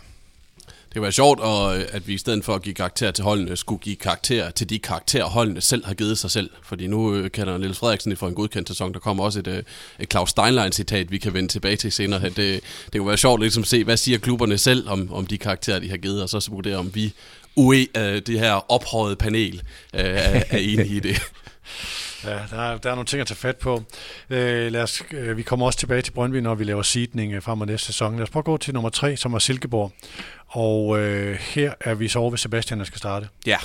Det kan være sjovt, og, øh, at vi i stedet for at give karakter til holdene, skulle give karakter til de karakterer, holdene selv har givet sig selv. Fordi nu øh, kalder Niels Frederiksen for en godkendt sæson. Der kommer også et, øh, et Claus Steinlein-citat, vi kan vende tilbage til senere. Det, det kunne være sjovt ligesom at se, hvad siger klubberne selv om, om de karakterer, de har givet, og så vurdere, om vi UE, øh, det her ophøjede panel, øh, er, er enige i det. Ja, der er, der er nogle ting at tage fat på. Øh, lad os, øh, vi kommer også tilbage til Brøndby, når vi laver seedning øh, frem mod næste sæson. Lad os prøve at gå til nummer tre, som er Silkeborg. Og øh, her er vi så over ved Sebastian, der skal starte. Ja,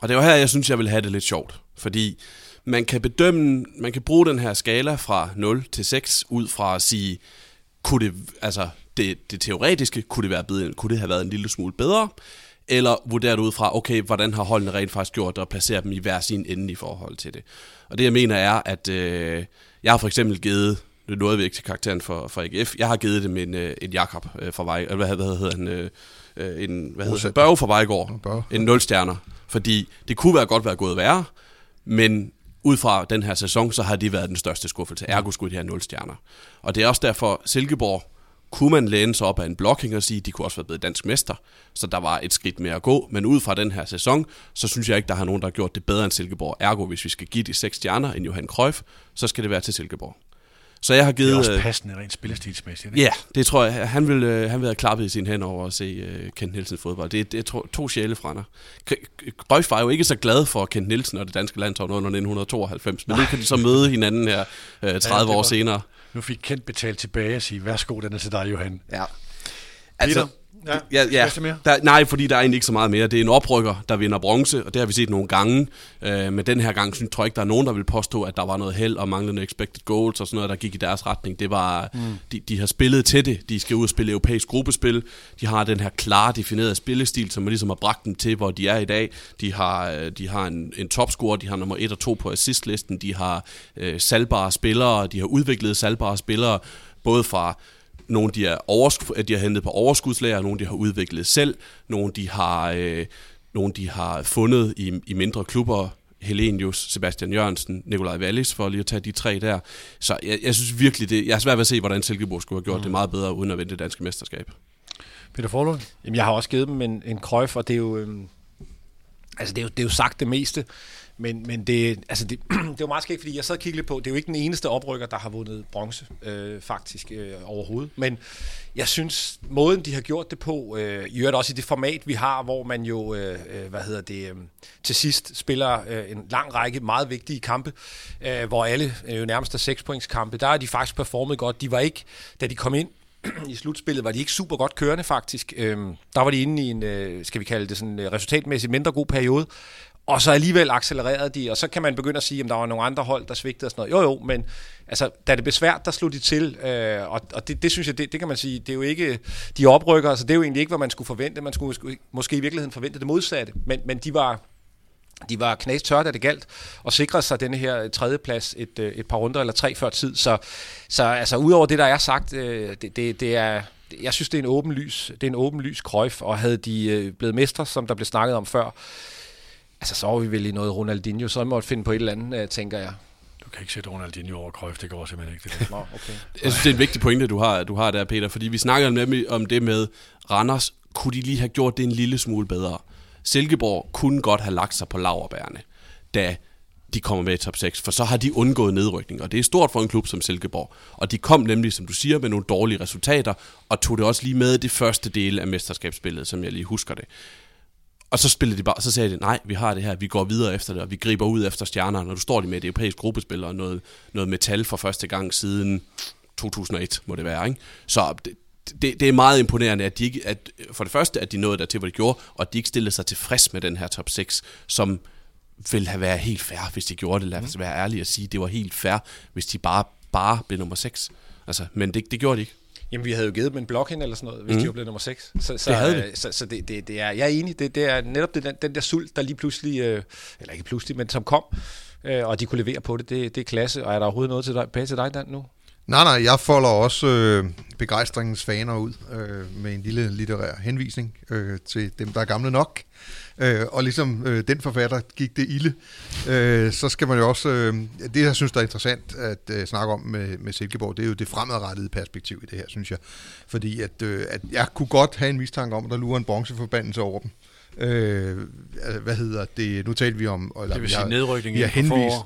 og det var her, jeg synes, jeg vil have det lidt sjovt. Fordi man kan bedømme, man kan bruge den her skala fra 0 til 6 ud fra at sige, kunne det, altså det, det teoretiske, kunne det, være bedre, kunne det have været en lille smule bedre? Eller vurdere det ud fra, okay, hvordan har holdene rent faktisk gjort det, og placere dem i hver sin ende i forhold til det. Og det jeg mener er, at øh, jeg har for eksempel givet, det nåede vi ikke til karakteren for, for AGF, jeg har givet dem en, øh, en Jakob øh, fra Vej, eller hvad, hvad hedder han, øh, øh, en, hvad hedder han, Børge fra Vejgaard, en 0 stjerner, fordi det kunne være godt være gået værre, men ud fra den her sæson, så har de været den største skuffelse. Ergo skulle de have 0 stjerner. Og det er også derfor, Silkeborg kunne man læne sig op af en blocking og sige, at de kunne også være blevet dansk mester. Så der var et skridt mere at gå. Men ud fra den her sæson, så synes jeg ikke, der har nogen, der har gjort det bedre end Silkeborg. Ergo, hvis vi skal give de seks stjerner end Johan Cruyff, så skal det være til Silkeborg. Så jeg har givet... Det er også øh, passende rent spillestilsmæssigt. Ikke? Ja, det tror jeg. Han vil, øh, han vil have klappet i sin hænder over at se uh, Kent Nielsen fodbold. Det er, det er to, to sjælefrænder. Cruyff var jo ikke så glad for Kent Nielsen og det danske landshold under 1992, men nu kan de så møde hinanden her uh, 30 ja, år senere. Nu fik Kent betalt tilbage og sige, værsgo, den er til dig, Johan. Ja. Altså, Peter? Ja, ja, ja. Der, nej, fordi der er egentlig ikke så meget mere. Det er en oprykker, der vinder bronze, og det har vi set nogle gange. Øh, men den her gang synes, tror jeg ikke, der er nogen, der vil påstå, at der var noget held og manglende expected goals og sådan noget, der gik i deres retning. Det var, mm. de, de har spillet til det. De skal ud og spille europæisk gruppespil. De har den her klare definerede spillestil, som ligesom har bragt dem til, hvor de er i dag. De har, øh, de har en, en topscorer, de har nummer 1 og 2 på assistlisten. De har øh, salgbare spillere, de har udviklet salgbare spillere, både fra nogle de, er overskud, de har hentet på overskudslager, nogle de har udviklet selv, nogle de har, øh, nogle de har fundet i, i mindre klubber, Helenius, Sebastian Jørgensen, Nikolaj Wallis, for lige at tage de tre der. Så jeg, jeg synes virkelig, det, jeg er svært ved at se, hvordan Silkeborg skulle have gjort mm. det meget bedre, uden at vinde det danske mesterskab. Peter Forlund? Jamen, jeg har også givet dem en, en krøjf, og det er jo, øhm, altså det er jo, det er jo sagt det meste. Men, men det, altså det, det var meget skægt, fordi jeg sad og kiggede lidt på, det er jo ikke den eneste oprykker, der har vundet bronze, øh, faktisk, øh, overhovedet. Men jeg synes, måden de har gjort det på, øh, i øvrigt også i det format, vi har, hvor man jo, øh, øh hvad hedder det, øh, til sidst spiller øh, en lang række meget vigtige kampe, øh, hvor alle øh, nærmest er sekspointskampe, der har de faktisk performet godt. De var ikke, da de kom ind i slutspillet var de ikke super godt kørende faktisk. Øhm, der var de inde i en, øh, skal vi kalde det sådan øh, resultatmæssigt mindre god periode, og så alligevel accelererede de, og så kan man begynde at sige, at der var nogle andre hold, der svigtede og sådan noget. Jo jo, men altså, da det blev svært, der slog de til, øh, og, og det, det synes jeg, det, det kan man sige, det er jo ikke, de oprykker, altså det er jo egentlig ikke, hvad man skulle forvente, man skulle måske, i virkeligheden forvente det modsatte, men, men de var, de var knas tørt, da det galt, og sikrede sig den her tredjeplads et, øh, et par runder eller tre før tid. Så, så altså, udover det, der er sagt, øh, det, det, det er, jeg synes, det er en åben lys, det er en åben lys krøjf, og havde de øh, blevet mestre, som der blev snakket om før, altså så var vi vel i noget Ronaldinho, så måtte finde på et eller andet, tænker jeg. Du kan ikke sætte Ronaldinho over Cruyff, det går simpelthen ikke. Det Nå, okay. Jeg synes, det er en vigtig pointe, du har, du har der, Peter, fordi vi snakker nemlig om det med Randers. Kunne de lige have gjort det en lille smule bedre? Silkeborg kunne godt have lagt sig på laverbærene, da de kommer med i top 6, for så har de undgået nedrykning, og det er stort for en klub som Silkeborg. Og de kom nemlig, som du siger, med nogle dårlige resultater, og tog det også lige med det første del af mesterskabsspillet, som jeg lige husker det. Og så spillede de bare, så sagde de, nej, vi har det her, vi går videre efter det, og vi griber ud efter stjerner. Når du står lige med et europæisk gruppespil og noget, noget metal for første gang siden 2001, må det være. Ikke? Så det, det, det er meget imponerende, at de ikke, at for det første, at de nåede dertil, hvor de gjorde, og at de ikke stillede sig tilfreds med den her top 6, som ville have været helt fair, hvis de gjorde det. Lad os være ærlige og sige, det var helt fair, hvis de bare, bare blev nummer 6. Altså, men det, det gjorde de ikke. Jamen, vi havde jo givet dem en blok hen eller sådan noget, hvis mm. de var blevet nummer 6. Så, så, Det havde vi. øh, så, så det, det, det er, jeg er enig, det, det er netop det, den, den der sult, der lige pludselig, øh, eller ikke pludselig, men som kom, øh, og de kunne levere på det, det, det er klasse. Og er der overhovedet noget til dig, bag til dig, Dan, nu? Nej, nej, jeg folder også øh, begejstringens faner ud øh, med en lille litterær henvisning øh, til dem, der er gamle nok. Øh, og ligesom øh, den forfatter gik det ilde, øh, så skal man jo også... Øh, det, jeg synes, der er interessant at øh, snakke om med, med Silkeborg, det er jo det fremadrettede perspektiv i det her, synes jeg. Fordi at, øh, at jeg kunne godt have en mistanke om, at der lurer en bronzeforbandelse over dem. Øh, hvad hedder det? Nu talte vi om... Eller, Det vil sige jeg- nedrykning vi har inden for henvist.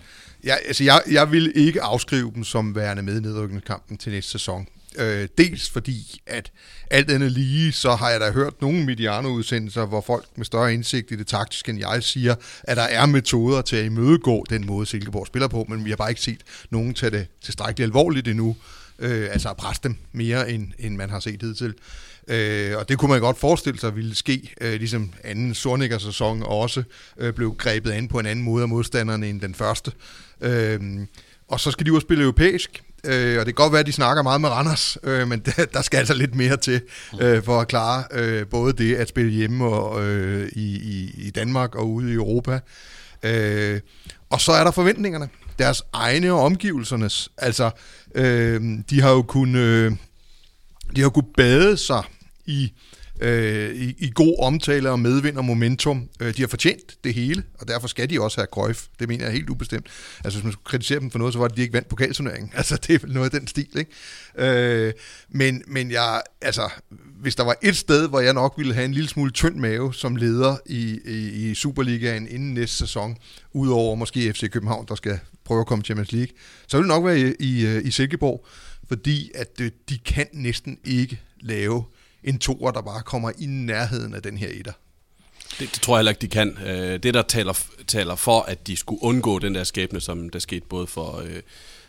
Ja, altså jeg, jeg vil ikke afskrive dem som værende med nedrykningskampen til næste sæson. Øh, dels fordi, at alt andet lige, så har jeg da hørt nogle Mediano-udsendelser, hvor folk med større indsigt i det taktiske end jeg siger, at der er metoder til at imødegå den måde, Silkeborg spiller på, men vi har bare ikke set nogen tage det tilstrækkeligt alvorligt endnu. Øh, altså at presse dem mere, end, end man har set hidtil. Øh, og det kunne man godt forestille sig ville ske, øh, ligesom anden Sornikker-sæson også øh, blev grebet an på en anden måde af modstanderne end den første. Øh, og så skal de jo spille europæisk, øh, og det kan godt være, at de snakker meget med Randers, øh, men der, der skal altså lidt mere til øh, for at klare øh, både det at spille hjemme og, øh, i, i, i Danmark og ude i Europa. Øh, og så er der forventningerne. Deres egne og omgivelsernes. Altså, øh, de har jo kunnet... Øh, de har kunnet bade sig i, øh, i, i god omtale og medvind og momentum. Øh, de har fortjent det hele, og derfor skal de også have Cruyff. Det mener jeg helt ubestemt. Altså hvis man skulle kritisere dem for noget, så var det, de ikke vandt pokalturneringen. Altså det er vel noget af den stil, ikke? Øh, men, men jeg, altså, hvis der var et sted, hvor jeg nok ville have en lille smule tynd mave som leder i, i, i Superligaen inden næste sæson, udover måske FC København, der skal prøve at komme Champions League, så ville det nok være i, i, øh, i Silkeborg, fordi at øh, de kan næsten ikke lave en toer, der bare kommer i nærheden af den her etter. Det, det tror jeg heller ikke, de kan. Øh, Det, der taler, taler for, at de skulle undgå den der skæbne, som der skete både for, øh,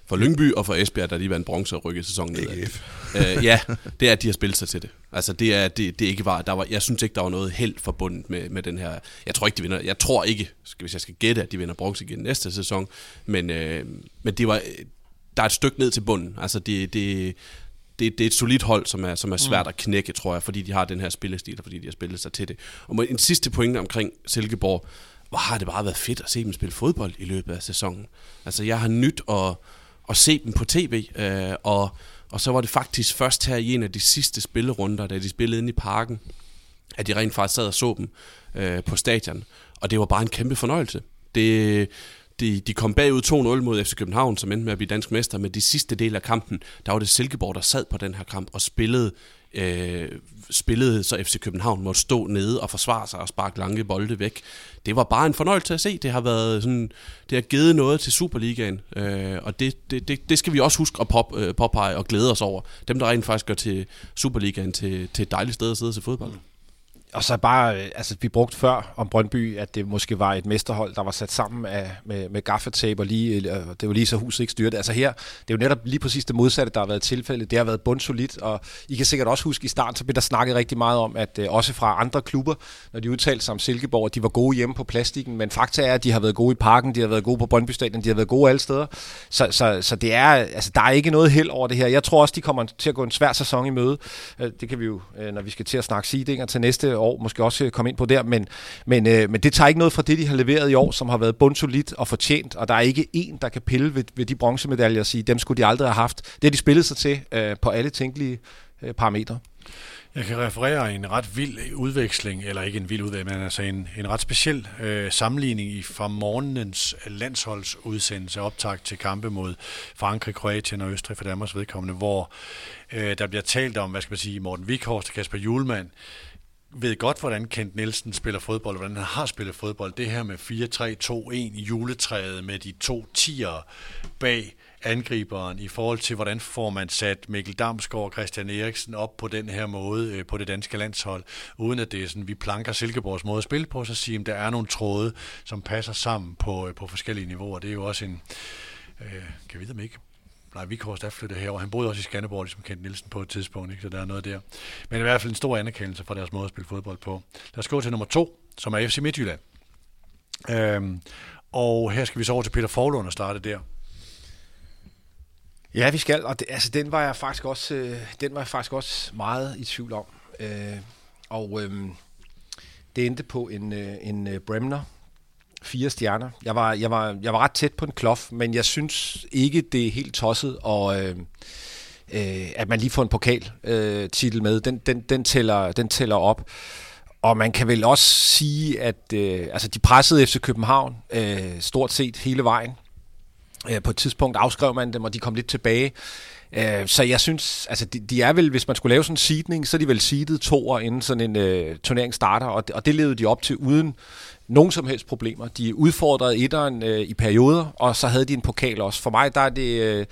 for Lyngby og for Esbjerg, da de vandt bronze og rykkede sæsonen ned. Øh, ja, det er, at de har spillet sig til det. Altså, det er, det, det ikke var, der var, jeg synes ikke, der var noget held forbundet med, med den her. Jeg tror ikke, de vinder. Jeg tror ikke, hvis jeg skal gætte, at de vinder bronze igen næste sæson. Men, øh, men det var, der er et stykke ned til bunden. Altså, det, det, det, det er et solidt hold, som er, som er svært at knække, tror jeg, fordi de har den her spillestil, og fordi de har spillet sig til det. Og en sidste pointe omkring Silkeborg, hvor har det bare været fedt at se dem spille fodbold i løbet af sæsonen. Altså, jeg har nyt at, at se dem på tv, øh, og, og så var det faktisk først her i en af de sidste spillerunder, da de spillede inde i parken, at de rent faktisk sad og så dem øh, på stadion. Og det var bare en kæmpe fornøjelse. Det, de, de kom bagud 2-0 mod FC København, som endte med at blive dansk mester, men de sidste del af kampen, der var det Silkeborg, der sad på den her kamp og spillede, øh, spillede så FC København måtte stå nede og forsvare sig og sparke lange bolde væk. Det var bare en fornøjelse at se. Det har været sådan, det har givet noget til Superligaen, øh, og det, det, det, det skal vi også huske at pop, øh, påpege og glæde os over. Dem, der rent faktisk gør til Superligaen til, til et dejligt sted at sidde og se fodbold. Mm. Og så bare, øh, altså vi brugte før om Brøndby, at det måske var et mesterhold, der var sat sammen af, med, med gaffatape, og lige, det var lige så huset ikke styrte. Altså her, det er jo netop lige præcis det modsatte, der har været tilfældet. Det har været bundsolidt, og I kan sikkert også huske i starten, så blev der snakket rigtig meget om, at øh, også fra andre klubber, når de udtalte sig om Silkeborg, at de var gode hjemme på plastikken, men fakta er, at de har været gode i parken, de har været gode på Brøndby Stadion, de har været gode alle steder. Så, så, så det er, altså, der er ikke noget held over det her. Jeg tror også, de kommer til at gå en svær sæson i møde. Øh, det kan vi jo, når vi skal til at snakke sidinger til næste år, måske også øh, komme ind på der, men, men, øh, men det tager ikke noget fra det, de har leveret i år, som har været bundsolidt og fortjent, og der er ikke en, der kan pille ved, ved de bronzemedaljer og sige, dem skulle de aldrig have haft. Det har de spillet sig til øh, på alle tænkelige øh, parametre. Jeg kan referere en ret vild udveksling, eller ikke en vild udveksling, men altså en, en ret speciel øh, sammenligning i fra morgenens landsholdsudsendelse optag til kampe mod Frankrig, Kroatien og Østrig for Danmarks vedkommende, hvor øh, der bliver talt om, hvad skal man sige, Morten Vikhorst og Kasper Julemand, ved godt, hvordan Kent Nielsen spiller fodbold, hvordan han har spillet fodbold. Det her med 4-3-2-1 i juletræet med de to tiere bag angriberen i forhold til, hvordan får man sat Mikkel Damsgaard og Christian Eriksen op på den her måde øh, på det danske landshold, uden at det er sådan, vi planker Silkeborgs måde at spille på, så siger at der er nogle tråde, som passer sammen på, øh, på forskellige niveauer. Det er jo også en, øh, kan vi vide om ikke, Nej, Vikhorst er flyttet herover. Han boede også i Skanderborg, ligesom Kent Nielsen på et tidspunkt, ikke? så der er noget der. Men i hvert fald en stor anerkendelse for deres måde at spille fodbold på. Lad os gå til nummer to, som er FC Midtjylland. Øhm, og her skal vi så over til Peter Forlund og starte der. Ja, vi skal, og det, altså, den var jeg faktisk også, øh, den var jeg faktisk også meget i tvivl om. Øh, og øh, det endte på en, øh, en øh, Bremner, fire stjerner. Jeg var, jeg, var, jeg var ret tæt på en klof, men jeg synes ikke, det er helt tosset, og, øh, øh, at man lige får en pokaltitel øh, titel med. Den, den, den, tæller, den tæller op. Og man kan vel også sige, at øh, altså, de pressede FC København øh, stort set hele vejen. Øh, på et tidspunkt afskrev man dem, og de kom lidt tilbage. Øh, så jeg synes, altså de, de er vel, hvis man skulle lave sådan en seedning, så er de vel seedet to år inden sådan en øh, turnering starter, og det, og det levede de op til uden nogen som helst problemer. De udfordrede etteren øh, i perioder, og så havde de en pokal også. For mig, der er det, øh,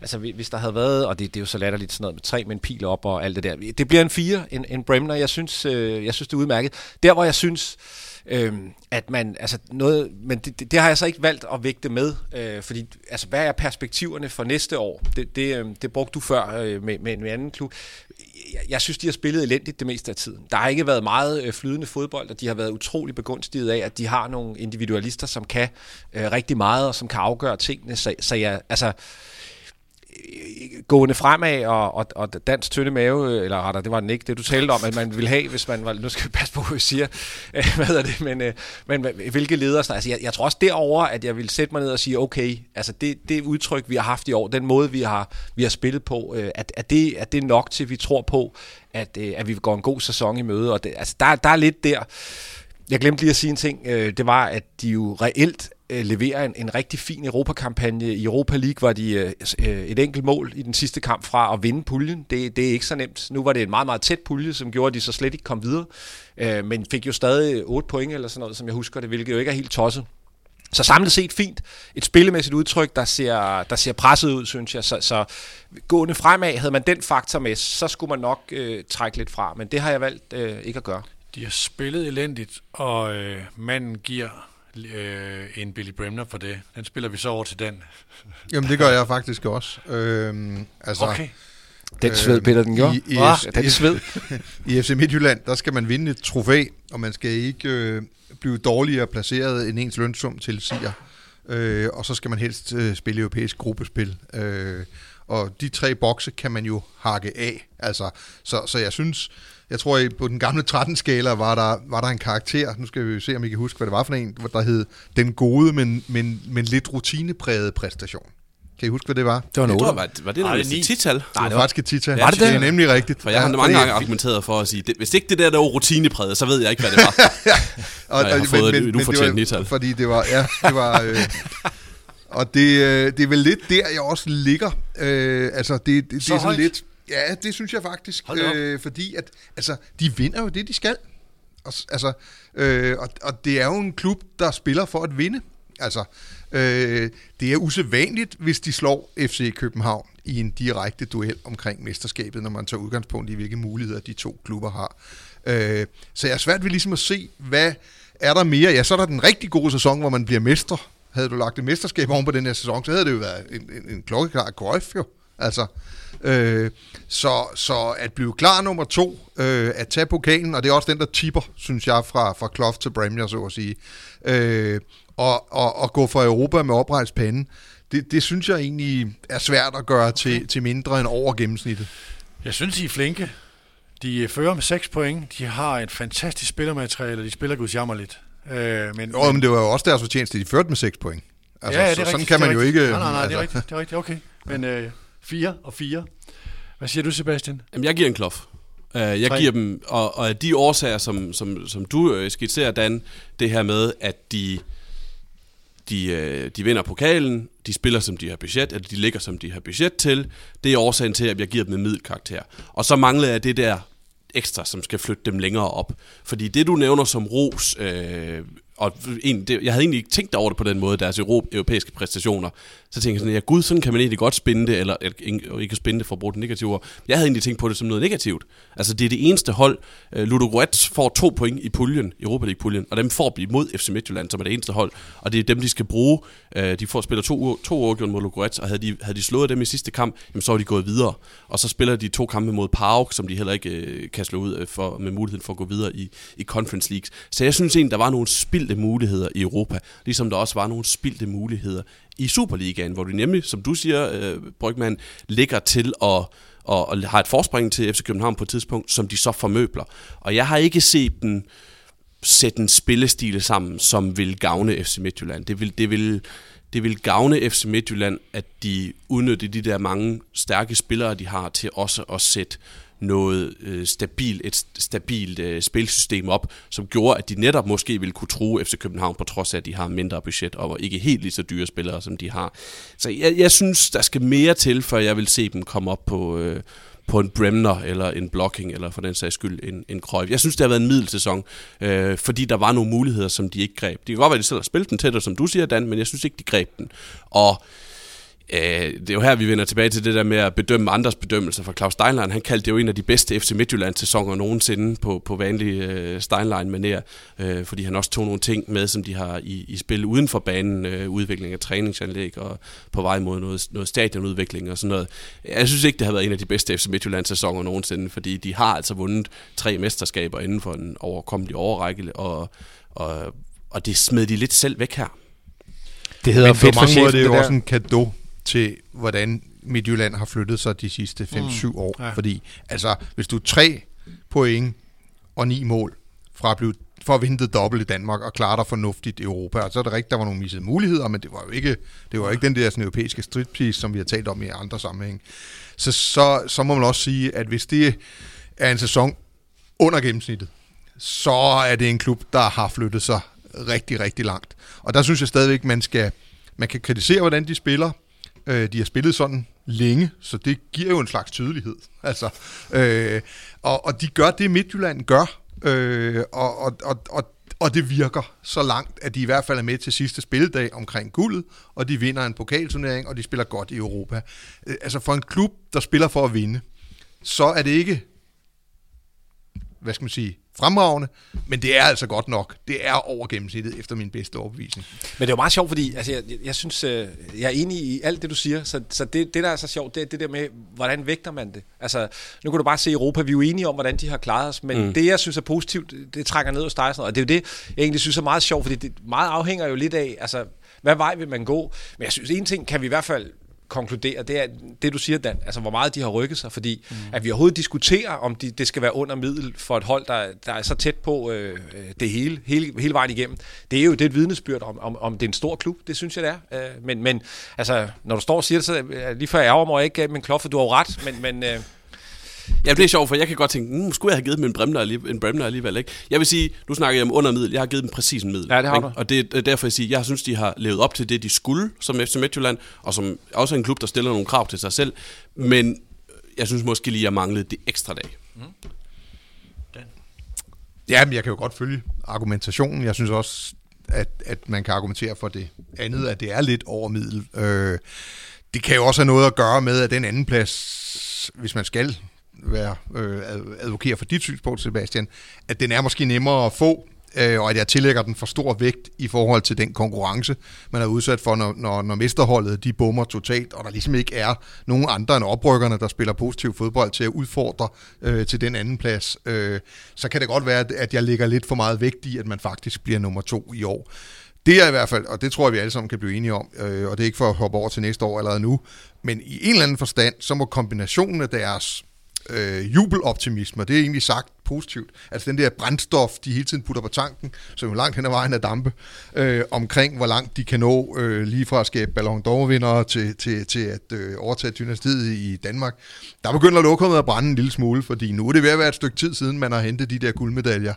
altså hvis der havde været, og det, det er jo så latterligt sådan noget med tre med en pil op og alt det der. Det bliver en fire, en, en Bremner. Jeg synes, øh, jeg synes, det er udmærket. Der, hvor jeg synes, øh, at man, altså noget, men det, det, det har jeg så ikke valgt at vægte med, øh, fordi altså, hvad er perspektiverne for næste år? Det, det, øh, det brugte du før øh, med, med en anden klub. Jeg, jeg synes, de har spillet elendigt det meste af tiden. Der har ikke været meget øh, flydende fodbold, og de har været utrolig begunstiget af, at de har nogle individualister, som kan øh, rigtig meget, og som kan afgøre tingene. Så, så jeg, altså, gående fremad og, og, og dansk tynde mave, eller retter, det var den ikke, det du talte om, at man ville have, hvis man var, nu skal vi passe på, hvad jeg siger, hvad er det, men, øh, men hvilke ledere, altså jeg, jeg tror også derover at jeg vil sætte mig ned og sige, okay, altså det, det udtryk, vi har haft i år, den måde, vi har, vi har spillet på, øh, at, at, det, at det er nok til, vi tror på, at, øh, at vi går en god sæson i møde, og det, altså der, der er lidt der, jeg glemte lige at sige en ting, det var, at de jo reelt øh, leverer en, en rigtig fin Europakampagne. I Europa League var de øh, øh, et enkelt mål i den sidste kamp fra at vinde puljen. Det, det er ikke så nemt. Nu var det en meget, meget tæt pulje, som gjorde, at de så slet ikke kom videre. Øh, men fik jo stadig 8 point eller sådan noget, som jeg husker det, hvilket jo ikke er helt tosset. Så samlet set fint. Et spillemæssigt udtryk, der ser, der ser presset ud, synes jeg. Så, så gående fremad, havde man den faktor med, så skulle man nok øh, trække lidt fra. Men det har jeg valgt øh, ikke at gøre. De har spillet elendigt, og øh, manden giver øh, en Billy Bremner for det. Den spiller vi så over til den. Jamen, det gør jeg faktisk også. Øhm, altså, okay. Den sved, øhm, Peter, den gjorde. I, i, ja, den sved. I FC Midtjylland, der skal man vinde et trofæ, og man skal ikke øh, blive dårligere placeret end ens lønsum til siger. Øh, og så skal man helst øh, spille europæisk gruppespil. Øh, og de tre bokse kan man jo hakke af. Altså, så, så jeg synes, jeg tror, at på den gamle 13-skala var der, var der en karakter, nu skal vi se, om I kan huske, hvad det var for en, der hed den gode, men, men, men lidt rutinepræget præstation. Kan I huske, hvad det var? Det var noget. Var, var det noget et tital? Det var, det var faktisk et tital. Var det det? Det er nemlig rigtigt. For jeg har ja, mange gange argumenteret for at sige, det, hvis ikke det der, der var rutinepræget, så ved jeg ikke, hvad det var. ja. og, jeg har fået men, et, et ufortjent nital. Fordi det var, ja, det var... Øh, og det, øh, det er vel lidt der, jeg også ligger. Øh, altså, det, det, det så er sådan højt. lidt... Ja, det synes jeg faktisk. Øh, fordi at, altså, de vinder jo det, de skal. Og, altså, øh, og, og det er jo en klub, der spiller for at vinde. Altså, øh, det er usædvanligt, hvis de slår FC København i en direkte duel omkring mesterskabet, når man tager udgangspunkt i, hvilke muligheder de to klubber har. Øh, så jeg er svært ved ligesom at se, hvad er der mere? Ja, så er der den rigtig gode sæson, hvor man bliver mestre. Havde du lagt et mesterskab oven på den her sæson, så havde det jo været en, en, en klokkeklar grøf jo. Altså, Øh, så, så at blive klar nummer to, øh, at tage pokalen, og det er også den, der tipper, synes jeg, fra, fra Kloft til Bremner, så at sige, øh, og, og, og gå for Europa med oprejst pande, det, det synes jeg egentlig er svært at gøre okay. til, til mindre end over gennemsnittet. Jeg synes, I er flinke. De fører med 6 point. De har et fantastisk spillermateriale, og de spiller gudsjammerligt. Øh, men, Jo, men det var jo også deres fortjeneste, de førte med 6 point. Altså, ja, ja, det er så, sådan rigtigt, kan det man jo rigtigt. ikke... Nej, nej, nej, altså, det er rigtigt, det er rigtigt, okay. Men øh, 4 og 4. Hvad siger du, Sebastian? Jamen, jeg giver en klof. Uh, jeg Tre. giver dem, og, og de årsager, som, som, som du øh, skitserer, Dan, det her med, at de, de, øh, de vinder pokalen, de spiller, som de har budget, eller de ligger, som de har budget til, det er årsagen til, at jeg giver dem en middelkarakter. Og så mangler jeg det der ekstra, som skal flytte dem længere op. Fordi det, du nævner som ros, øh, og en, det, jeg havde egentlig ikke tænkt over det på den måde, deres europæiske præstationer. Så tænkte jeg sådan, ja gud, sådan kan man egentlig godt spinde det, eller ikke- ikke spinde det for at bruge det negative ord. Jeg havde egentlig tænkt på det som noget negativt. Altså det er det eneste hold, øh, Ludo Ludogorets får to point i puljen, Europa League-puljen, og dem får de mod FC Midtjylland, som er det eneste hold, og det er dem, de skal bruge. Øh, de får spiller to, to uafgjort mod Ludogorets, og havde de, havde de slået dem i sidste kamp, jamen, så var de gået videre. Og så spiller de to kampe mod PAOK, som de heller ikke øh, kan slå ud for, med muligheden for at gå videre i, i Conference Leagues. Så jeg synes egentlig, der var nogle spildte muligheder i Europa, ligesom der også var nogle spildte muligheder i Superligaen, hvor du nemlig, som du siger, øh, Brygman, ligger til at og, og har et forspring til FC København på et tidspunkt, som de så formøbler. Og jeg har ikke set dem sætte en spillestil sammen, som vil gavne FC Midtjylland. Det vil, det vil, det vil gavne FC Midtjylland, at de udnytter de der mange stærke spillere, de har, til også at sætte noget øh, stabil, et stabilt øh, spilsystem op, som gjorde, at de netop måske ville kunne true FC København, på trods af, at de har mindre budget og ikke helt lige så dyre spillere, som de har. Så jeg, jeg synes, der skal mere til, før jeg vil se dem komme op på, øh, på en Bremner eller en Blocking, eller for den sags skyld en, en Cruyff. Jeg synes, det har været en middelsæson, øh, fordi der var nogle muligheder, som de ikke greb. Det kan godt være, at de selv har spillet den tættere, som du siger, Dan, men jeg synes ikke, de greb den. Og Øh, det er jo her, vi vender tilbage til det der med at bedømme andres bedømmelser. For Claus Steinlein, han kaldte det jo en af de bedste FC Midtjylland-sæsoner nogensinde på, på vanlig øh, Steinlein-manér, øh, fordi han også tog nogle ting med, som de har i, i spil uden for banen, øh, udvikling af træningsanlæg og på vej mod noget, noget stadionudvikling og sådan noget. Jeg synes ikke, det har været en af de bedste FC Midtjylland-sæsoner nogensinde, fordi de har altså vundet tre mesterskaber inden for en overkommelig overrække, og, og, og det smed de lidt selv væk her. Det hedder Men på fedt for mange måder det er jo også en gave til, hvordan Midtjylland har flyttet sig de sidste 5-7 mm. år. Ja. Fordi, altså, hvis du er tre point og ni mål fra at blive for at det dobbelt i Danmark og klare dig fornuftigt i Europa. Og så er det rigtigt, der var nogle missede muligheder, men det var jo ikke, det var jo ikke den der sådan, europæiske stridpiece, som vi har talt om i andre sammenhæng. Så, så, så må man også sige, at hvis det er en sæson under gennemsnittet, så er det en klub, der har flyttet sig rigtig, rigtig langt. Og der synes jeg stadigvæk, man skal man kan kritisere, hvordan de spiller. Øh, de har spillet sådan længe, så det giver jo en slags tydelighed. Altså, øh, og, og de gør det, Midtjylland gør, øh, og, og, og, og, og det virker så langt, at de i hvert fald er med til sidste spilledag omkring guldet, og de vinder en pokalturnering, og de spiller godt i Europa. Øh, altså for en klub, der spiller for at vinde, så er det ikke hvad skal man sige, fremragende, men det er altså godt nok. Det er over gennemsnittet efter min bedste overbevisning. Men det er jo meget sjovt, fordi altså, jeg, jeg, synes, øh, jeg er enig i alt det, du siger. Så, så det, det, der er så sjovt, det er det der med, hvordan vægter man det? Altså, nu kan du bare se Europa, vi er jo enige om, hvordan de har klaret os, men mm. det, jeg synes er positivt, det, trækker ned hos dig. Og det er jo det, jeg egentlig synes er meget sjovt, fordi det meget afhænger jo lidt af, altså, hvad vej vil man gå? Men jeg synes, en ting kan vi i hvert fald konkludere, det er det, du siger, Dan. Altså, hvor meget de har rykket sig, fordi mm. at vi overhovedet diskuterer, om de, det skal være under middel for et hold, der, der er så tæt på øh, øh, det hele, hele, hele vejen igennem. Det er jo det er et vidnesbyrd om, om, om det er en stor klub, det synes jeg, det er. Øh, men, men altså, når du står og siger det, så er jeg lige før jeg ærger mig, ikke gav dem en kloffe, du har jo ret, men, men øh, Ja, det er sjovt, for jeg kan godt tænke, mm, skulle jeg have givet dem en Bremner, alligevel, en Bremner alligevel, ikke? Jeg vil sige, nu snakker jeg om under middel, jeg har givet dem præcis en middel. Ja, det har ikke? du. Og det er derfor, jeg siger, jeg synes, de har levet op til det, de skulle som FC Midtjylland, og som også er en klub, der stiller nogle krav til sig selv, men jeg synes måske lige, jeg manglede det ekstra dag. Ja, men jeg kan jo godt følge argumentationen. Jeg synes også, at, at man kan argumentere for det andet, at det er lidt over middel. Øh, det kan jo også have noget at gøre med, at den anden plads, hvis man skal være øh, advokere for dit synspunkt, Sebastian, at den er måske nemmere at få, øh, og at jeg tillægger den for stor vægt i forhold til den konkurrence, man er udsat for, når, når, når mesterholdet de bommer totalt, og der ligesom ikke er nogen andre end oprykkerne, der spiller positiv fodbold til at udfordre øh, til den anden plads, øh, så kan det godt være, at jeg lægger lidt for meget vægt i, at man faktisk bliver nummer to i år. Det er i hvert fald, og det tror jeg, vi alle sammen kan blive enige om, øh, og det er ikke for at hoppe over til næste år allerede nu, men i en eller anden forstand, så må kombinationen af deres øh, jubeloptimisme, og det er egentlig sagt positivt. Altså den der brændstof, de hele tiden putter på tanken, som jo langt hen ad vejen er dampe, øh, omkring hvor langt de kan nå, øh, lige fra at skabe Ballon d'Or-vindere til, til, til at øh, overtage dynastiet i Danmark. Der begynder lokummet at brænde en lille smule, fordi nu er det ved at være et stykke tid siden, man har hentet de der guldmedaljer.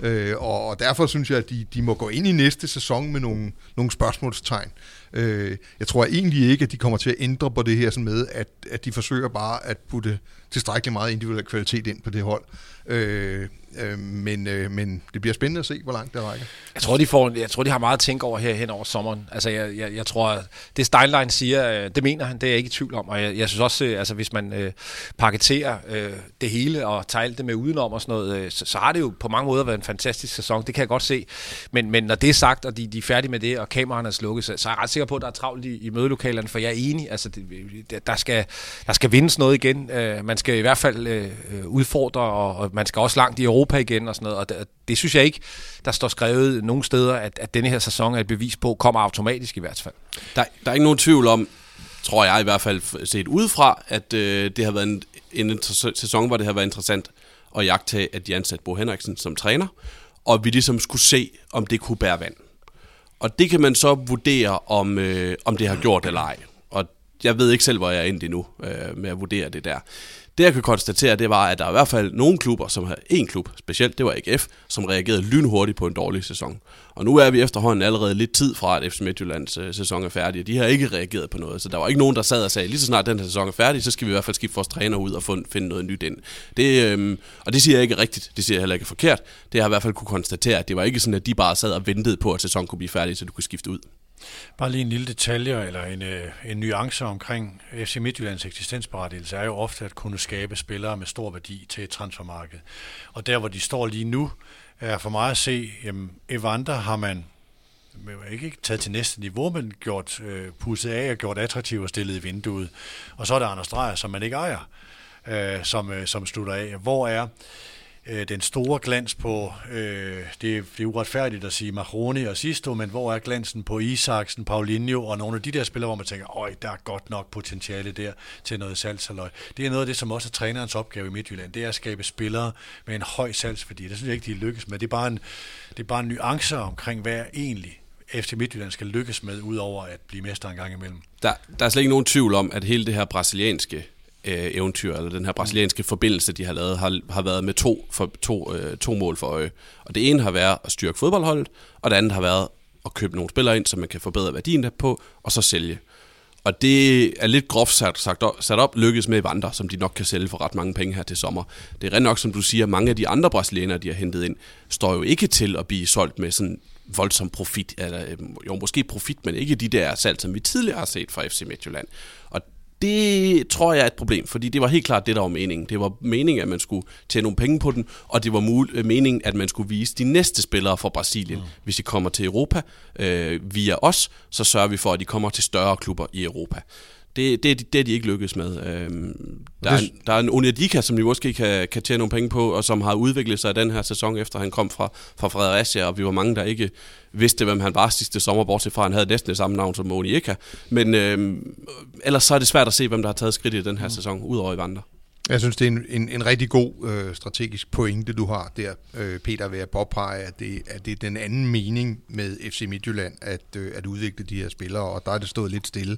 Øh, og, og derfor synes jeg, at de, de må gå ind i næste sæson med nogle, nogle spørgsmålstegn. Øh, jeg tror egentlig ikke, at de kommer til at ændre på det her sådan med, at, at de forsøger bare at putte tilstrækkeligt meget individuel kvalitet ind på det hold. Øh, øh, men, øh, men det bliver spændende at se, hvor langt det rækker. Jeg tror, de, får, jeg tror, de har meget at tænke over her hen over sommeren. Altså, jeg, jeg, jeg tror, det Steinlein siger, øh, det mener han, det er jeg ikke i tvivl om. Og jeg, jeg synes også, øh, altså, hvis man øh, paketerer øh, det hele og tager alt det med udenom og sådan noget, øh, så, så har det jo på mange måder været en fantastisk sæson. Det kan jeg godt se. Men, men når det er sagt, og de, de er færdige med det, og kameraerne er slukket, så, så er jeg ret sikker på, at der er travlt i, i mødelokalerne, for jeg er enig. Altså, det, der, skal, der skal vindes noget igen. Øh, man skal i hvert fald øh, udfordre, og, og man skal også langt i Europa igen og sådan noget. Og det, det synes jeg ikke, der står skrevet nogen steder, at, at denne her sæson er et bevis på, kommer automatisk i hvert fald. Der, der er ikke nogen tvivl om, tror jeg i hvert fald set udefra, at øh, det har været en, en sæson, hvor det har været interessant at jagte, at de ansatte Bo Henriksen som træner, og vi ligesom skulle se, om det kunne bære vand. Og det kan man så vurdere, om, øh, om det har gjort eller ej. Og jeg ved ikke selv, hvor jeg er endt nu øh, med at vurdere det der. Det jeg kan konstatere, det var, at der er i hvert fald nogle klubber, som har en klub specielt, det var AGF, som reagerede lynhurtigt på en dårlig sæson. Og nu er vi efterhånden allerede lidt tid fra, at FC Midtjyllands øh, sæson er færdig, og de har ikke reageret på noget. Så der var ikke nogen, der sad og sagde, lige så snart den her sæson er færdig, så skal vi i hvert fald skifte vores træner ud og finde noget nyt ind. Det, øhm, og det siger jeg ikke rigtigt, det siger jeg heller ikke forkert. Det har jeg i hvert fald kunne konstatere, at det var ikke sådan, at de bare sad og ventede på, at sæsonen kunne blive færdig, så du kunne skifte ud. Bare lige en lille detalje eller en, øh, en nuance omkring FC Midtjyllands eksistensberettigelse er jo ofte at kunne skabe spillere med stor værdi til et transfermarked. Og der, hvor de står lige nu, er for mig at se, jamen, Evander har man ikke taget til næste niveau, men gjort øh, pusset af og gjort attraktiv og stillet i vinduet. Og så er der Anders Dreyer, som man ikke ejer, øh, som, øh, som slutter af. Hvor er øh, den store glans på, øh, det, det er uretfærdigt at sige Marrone og Sisto, men hvor er glansen på Isaksen, Paulinho og nogle af de der spillere, hvor man tænker, øj, der er godt nok potentiale der til noget salgsaløj. Det er noget af det, som også er trænerens opgave i Midtjylland, det er at skabe spillere med en høj salgsværdi. Det synes jeg ikke, de lykkes med. Det er bare en, det er bare en nuancer omkring, hvad er egentlig FC Midtjylland skal lykkes med, udover at blive mester en gang imellem. Der, der er slet ikke nogen tvivl om, at hele det her brasilianske øh, eventyr, eller den her brasilianske forbindelse, de har lavet, har, har været med to, for, to, øh, to mål for øje. Og det ene har været at styrke fodboldholdet, og det andet har været at købe nogle spillere ind, så man kan forbedre værdien på, og så sælge. Og det er lidt groft sat, sagt op, sat op lykkes med Evander, som de nok kan sælge for ret mange penge her til sommer. Det er rent nok, som du siger, mange af de andre brasilianere, de har hentet ind, står jo ikke til at blive solgt med sådan voldsom profit, eller øh, jo måske profit, men ikke de der salg, som vi tidligere har set fra FC Midtjylland. Og det tror jeg er et problem, fordi det var helt klart det, der var meningen. Det var meningen, at man skulle tjene nogle penge på den, og det var mul- øh, meningen, at man skulle vise de næste spillere fra Brasilien. Mm. Hvis de kommer til Europa øh, via os, så sørger vi for, at de kommer til større klubber i Europa. Det, det, det er de ikke lykkedes med. Øhm, der, er, der er en Onyedika, som de måske kan, kan tjene nogle penge på, og som har udviklet sig den her sæson, efter han kom fra, fra Fredericia, og vi var mange, der ikke vidste, hvem han var sidste sommer, bortset fra, han havde næsten det samme navn som Onyedika. Men øhm, ellers så er det svært at se, hvem der har taget skridt i den her mm. sæson, udover i Vandre. Jeg synes, det er en, en, en rigtig god øh, strategisk pointe, du har der, øh, Peter, ved at påpege, at det, at det er den anden mening med FC Midtjylland, at, øh, at udvikle de her spillere, og der er det stået lidt stille.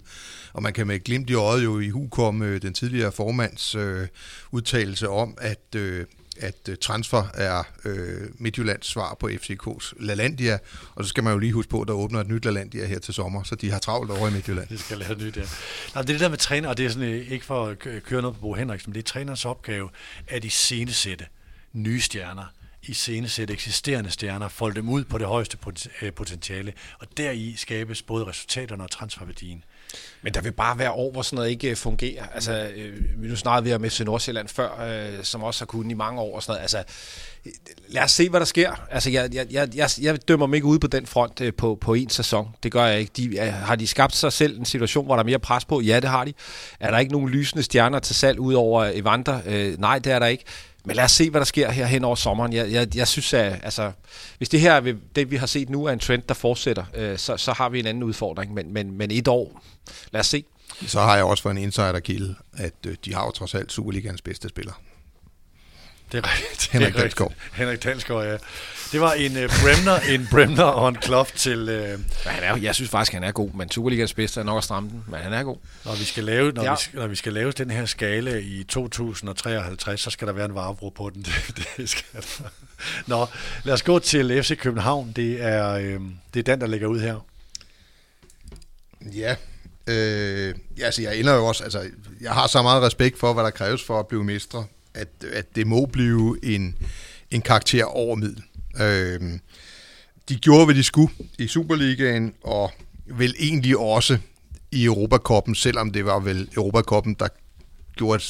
Og man kan med glimt i øjet jo i hukomme øh, den tidligere formands øh, udtalelse om, at, øh, at øh, transfer er øh, Midtjyllands svar på FCK's LaLandia, og så skal man jo lige huske på, at der åbner et nyt LaLandia her til sommer, så de har travlt over i Midtjylland. Det skal lave nyt, ja. Nej, det er det der med træner, og det er sådan, øh, ikke for at køre noget på Bo Henriksen, men det er trænerens opgave at i scenesætte nye stjerner, i scenesætte eksisterende stjerner, folde dem ud på det højeste øh, potentiale, og deri skabes både resultaterne og transferværdien. Men der vil bare være år, hvor sådan noget ikke øh, fungerer. Altså, øh, vi nu snakkede vi om FC Nordsjælland før, øh, som også har kunnet i mange år og sådan noget. Altså, øh, lad os se, hvad der sker. Altså, jeg, jeg, jeg, jeg, jeg dømmer mig ikke ude på den front øh, på, på en sæson. Det gør jeg ikke. De, øh, har de skabt sig selv en situation, hvor der er mere pres på? Ja, det har de. Er der ikke nogen lysende stjerner til salg ud over Evander? Øh, nej, det er der ikke. Men lad os se, hvad der sker her hen over sommeren. Jeg, jeg, jeg synes, at altså, hvis det her, det vi har set nu, er en trend, der fortsætter, øh, så, så har vi en anden udfordring. Men, men, men et år, lad os se. Så har jeg også for en insiderkilde, at øh, de har jo trods alt Superligans bedste spiller. Det er rigtigt. Henrik det er Dalsgaard. Henrik Dalsgaard, ja. Det var en uh, Bremner, en Bremner og en Klopp til, uh, han er, jeg synes faktisk, han er god, men Superligaens bedste er nok at stramme den, men han er god. når vi skal lave, når, Ja. vi, skal- når vi skal lave den her skala i 2053, så skal der være en varebro på den. Det, det skal der. Nå, lad os gå til FC København. Det er, øh, det er den, der ligger ud her. Ja, øh, ja, altså jeg ender jo også, altså jeg har så meget respekt for, hvad der kræves for at blive mestre, at, at det må blive en, en karakter over middel. Øh, de gjorde, hvad de skulle i Superligaen, og vel egentlig også i Europakoppen, selvom det var vel Europakoppen, der gjorde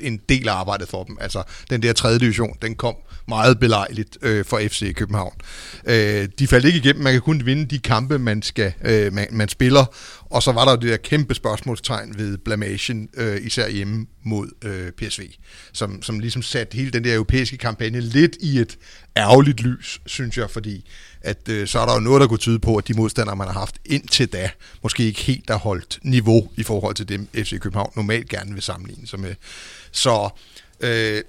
en del af arbejdet for dem. Altså, den der tredje division, den kom meget belejligt øh, for FC København. Øh, de faldt ikke igennem. Man kan kun vinde de kampe, man, skal, øh, man, man spiller. Og så var der jo det der kæmpe spørgsmålstegn ved blamagen, øh, især hjemme mod øh, PSV, som, som ligesom satte hele den der europæiske kampagne lidt i et ærgerligt lys, synes jeg, fordi at øh, så er der jo noget, der kunne tyde på, at de modstandere, man har haft indtil da, måske ikke helt har holdt niveau i forhold til dem, FC København normalt gerne vil sammenligne sig med. Så øh,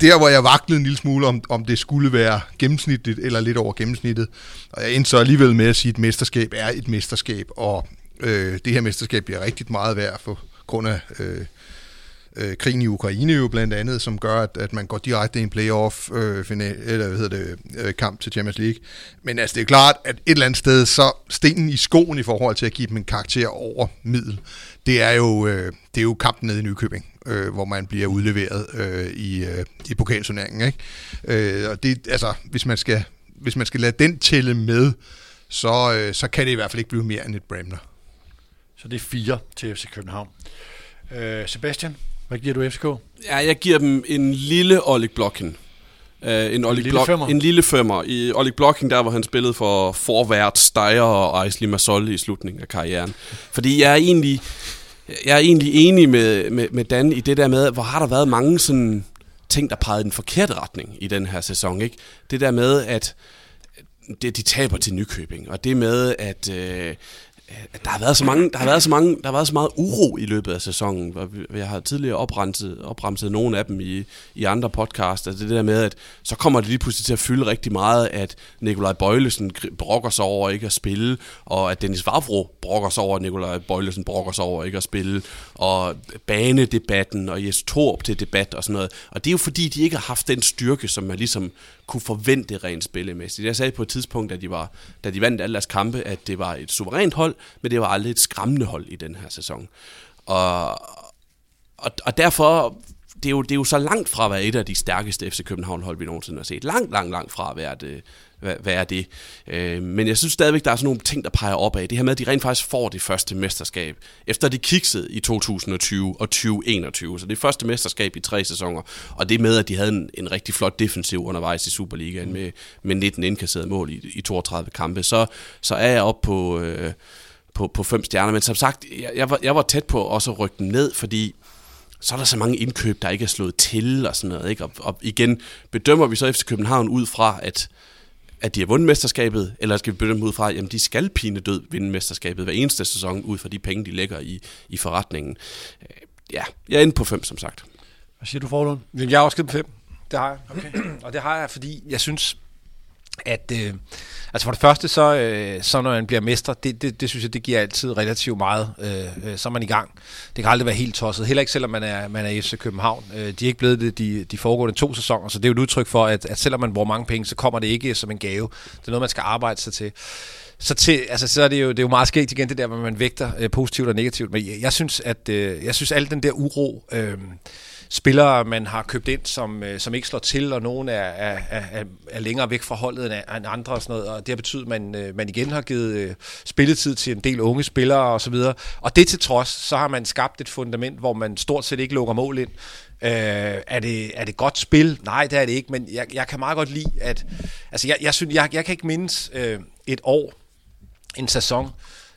der, hvor jeg vaklede en lille smule, om, om det skulle være gennemsnitligt eller lidt over gennemsnittet, og jeg endte så alligevel med at sige, at et mesterskab er et mesterskab, og øh, det her mesterskab bliver rigtig meget værd for grund af øh, øh, krigen i Ukraine jo blandt andet, som gør, at, at man går direkte i en playoff øh, final, eller hvad hedder det, øh, kamp til Champions League. Men altså, det er klart, at et eller andet sted, så stenen i skoen i forhold til at give dem en karakter over middel, det er jo, øh, det er jo kampen nede i Nykøbing, øh, hvor man bliver udleveret øh, i, øh, i pokalturneringen. Ikke? Øh, og det, altså, hvis man skal, hvis man skal lade den tælle med, så, øh, så kan det i hvert fald ikke blive mere end et Bremner. Så det er fire til FC København. Øh, Sebastian, hvad giver du FCK? Ja, jeg giver dem en lille Oleg Blokken. Uh, en, Oleg lille Blok, femmer? en lille femmer. I Oleg Blocking, der hvor han spillede for Forvært, Steyer og Aisley Masol i slutningen af karrieren. Fordi jeg er egentlig, jeg er egentlig enig med, med, med Dan i det der med, hvor har der været mange sådan ting, der pegede den forkerte retning i den her sæson. Ikke? Det der med, at det, de taber til Nykøbing, og det med, at, øh, at Øh, der har været så mange, der har været så mange, der har været så meget uro i løbet af sæsonen. hvor Jeg har tidligere opremset, opremset nogle af dem i, i andre podcasts. Altså det der med, at så kommer det lige pludselig til at fylde rigtig meget, at Nikolaj Bøjlesen brokker sig over ikke at spille, og at Dennis Vavro brokker sig over, at Nikolaj Bøjlesen brokker sig over ikke at spille, og banedebatten og Jes Torp til debat og sådan noget. Og det er jo fordi, de ikke har haft den styrke, som man ligesom kunne forvente rent spillemæssigt. Jeg sagde på et tidspunkt, da de, var, da de vandt alle deres kampe, at det var et suverænt hold, men det var aldrig et skræmmende hold i den her sæson. Og, og, og derfor, det er, jo, det er jo så langt fra at være et af de stærkeste FC København-hold, vi nogensinde har set. Langt, langt, langt fra at være det. Hvad, hvad er det? Øh, men jeg synes stadigvæk, der er sådan nogle ting, der peger opad. Det her med, at de rent faktisk får det første mesterskab, efter de kiksede i 2020 og 2021. Så det er første mesterskab i tre sæsoner. Og det med, at de havde en, en rigtig flot defensiv undervejs i Superligaen med, med 19 indkasserede mål i, i 32 kampe. Så, så er jeg oppe på... Øh, på, på fem stjerner, men som sagt, jeg, jeg, var, jeg var tæt på også at rykke dem ned, fordi så er der så mange indkøb, der ikke er slået til og sådan noget. Ikke? Og, og igen, bedømmer vi så efter København ud fra, at, at de har vundet mesterskabet, eller skal vi bedømme dem ud fra, at de skal pine død vinde mesterskabet hver eneste sæson, ud fra de penge, de lægger i, i forretningen. Øh, Ja, jeg er inde på fem, som sagt. Hvad siger du, Forlund? Jeg har også givet dem fem. Det har jeg. Okay. og det har jeg, fordi jeg synes, at øh, altså for det første, så, øh, så når man bliver mester, det, det, det synes jeg, det giver altid relativt meget. Øh, øh, så er man i gang. Det kan aldrig være helt tosset. Heller ikke selvom man er, man er FC København. Øh, de er ikke blevet det de, de foregående to sæsoner, så det er jo et udtryk for, at, at selvom man bruger mange penge, så kommer det ikke som en gave. Det er noget, man skal arbejde sig til. Så, til, altså, så er det jo, det er jo meget skægt igen, det der, hvor man vægter øh, positivt og negativt. Men jeg, jeg synes, at øh, jeg synes, al den der uro, øh, spillere, man har købt ind, som, øh, som ikke slår til, og nogen er, er, er, er længere væk fra holdet end, andre og sådan noget, og det har betydet, at man, øh, man igen har givet øh, spilletid til en del unge spillere og så videre. Og det til trods, så har man skabt et fundament, hvor man stort set ikke lukker mål ind. Øh, er, det, er det godt spil? Nej, det er det ikke, men jeg, jeg kan meget godt lide, at altså jeg, jeg, synes, jeg, jeg kan ikke mindes øh, et år, en sæson, øh,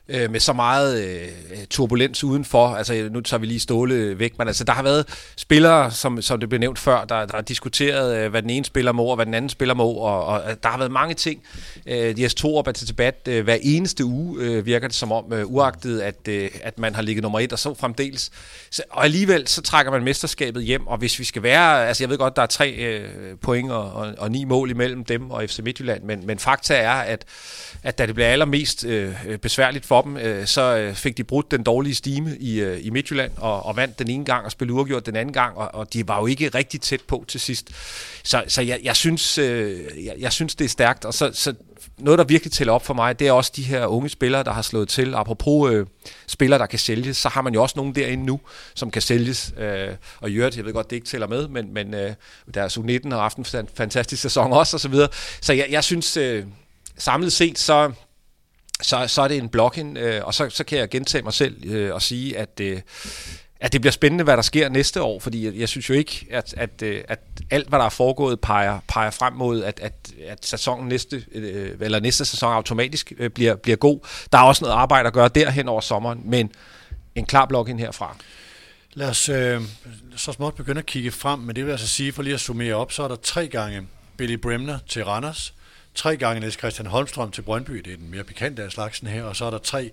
Øh, med så meget øh, turbulens udenfor. Altså, nu tager vi lige Ståle væk, men altså, der har været spillere, som, som det blev nævnt før, der, der har diskuteret, øh, hvad den ene spiller må, og hvad den anden spiller må, og, og øh, der har været mange ting. Øh, Jes Torup er til debat øh, hver eneste uge, øh, virker det som om, øh, uagtet at, øh, at man har ligget nummer et, og så fremdeles. Så, og alligevel, så trækker man mesterskabet hjem, og hvis vi skal være, altså jeg ved godt, der er tre øh, point og, og, og ni mål imellem dem og FC Midtjylland, men, men fakta er, at, at da det blev allermest øh, besværligt for dem, øh, så øh, fik de brudt den dårlige stime i, øh, i Midtjylland, og, og vandt den ene gang og spillede uafgjort den anden gang, og, og de var jo ikke rigtig tæt på til sidst. Så, så jeg, jeg, synes, øh, jeg, jeg synes, det er stærkt, og så, så noget, der virkelig tæller op for mig, det er også de her unge spillere, der har slået til. Apropos øh, spillere, der kan sælges, så har man jo også nogen derinde nu, som kan sælges. Øh, og i øvrigt, jeg ved godt, det ikke tæller med, men, men øh, deres U19 har haft en fantastisk sæson også, og så videre. Så jeg, jeg synes, øh, samlet set, så, så, så er det en blocking, øh, og så, så kan jeg gentage mig selv øh, og sige, at, øh, at det bliver spændende, hvad der sker næste år, fordi jeg, jeg synes jo ikke, at, at, øh, at alt, hvad der er foregået, peger, peger frem mod, at, at, at sæsonen næste, øh, eller næste sæson automatisk øh, bliver, bliver god. Der er også noget arbejde at gøre derhen over sommeren, men en klar blocking herfra. Lad os øh, så småt begynde at kigge frem, men det vil altså sige, for lige at summere op, så er der tre gange Billy Bremner til Randers, tre gange Niels Christian Holmstrøm til Brøndby, det er den mere pikante af slagsen her, og så er der tre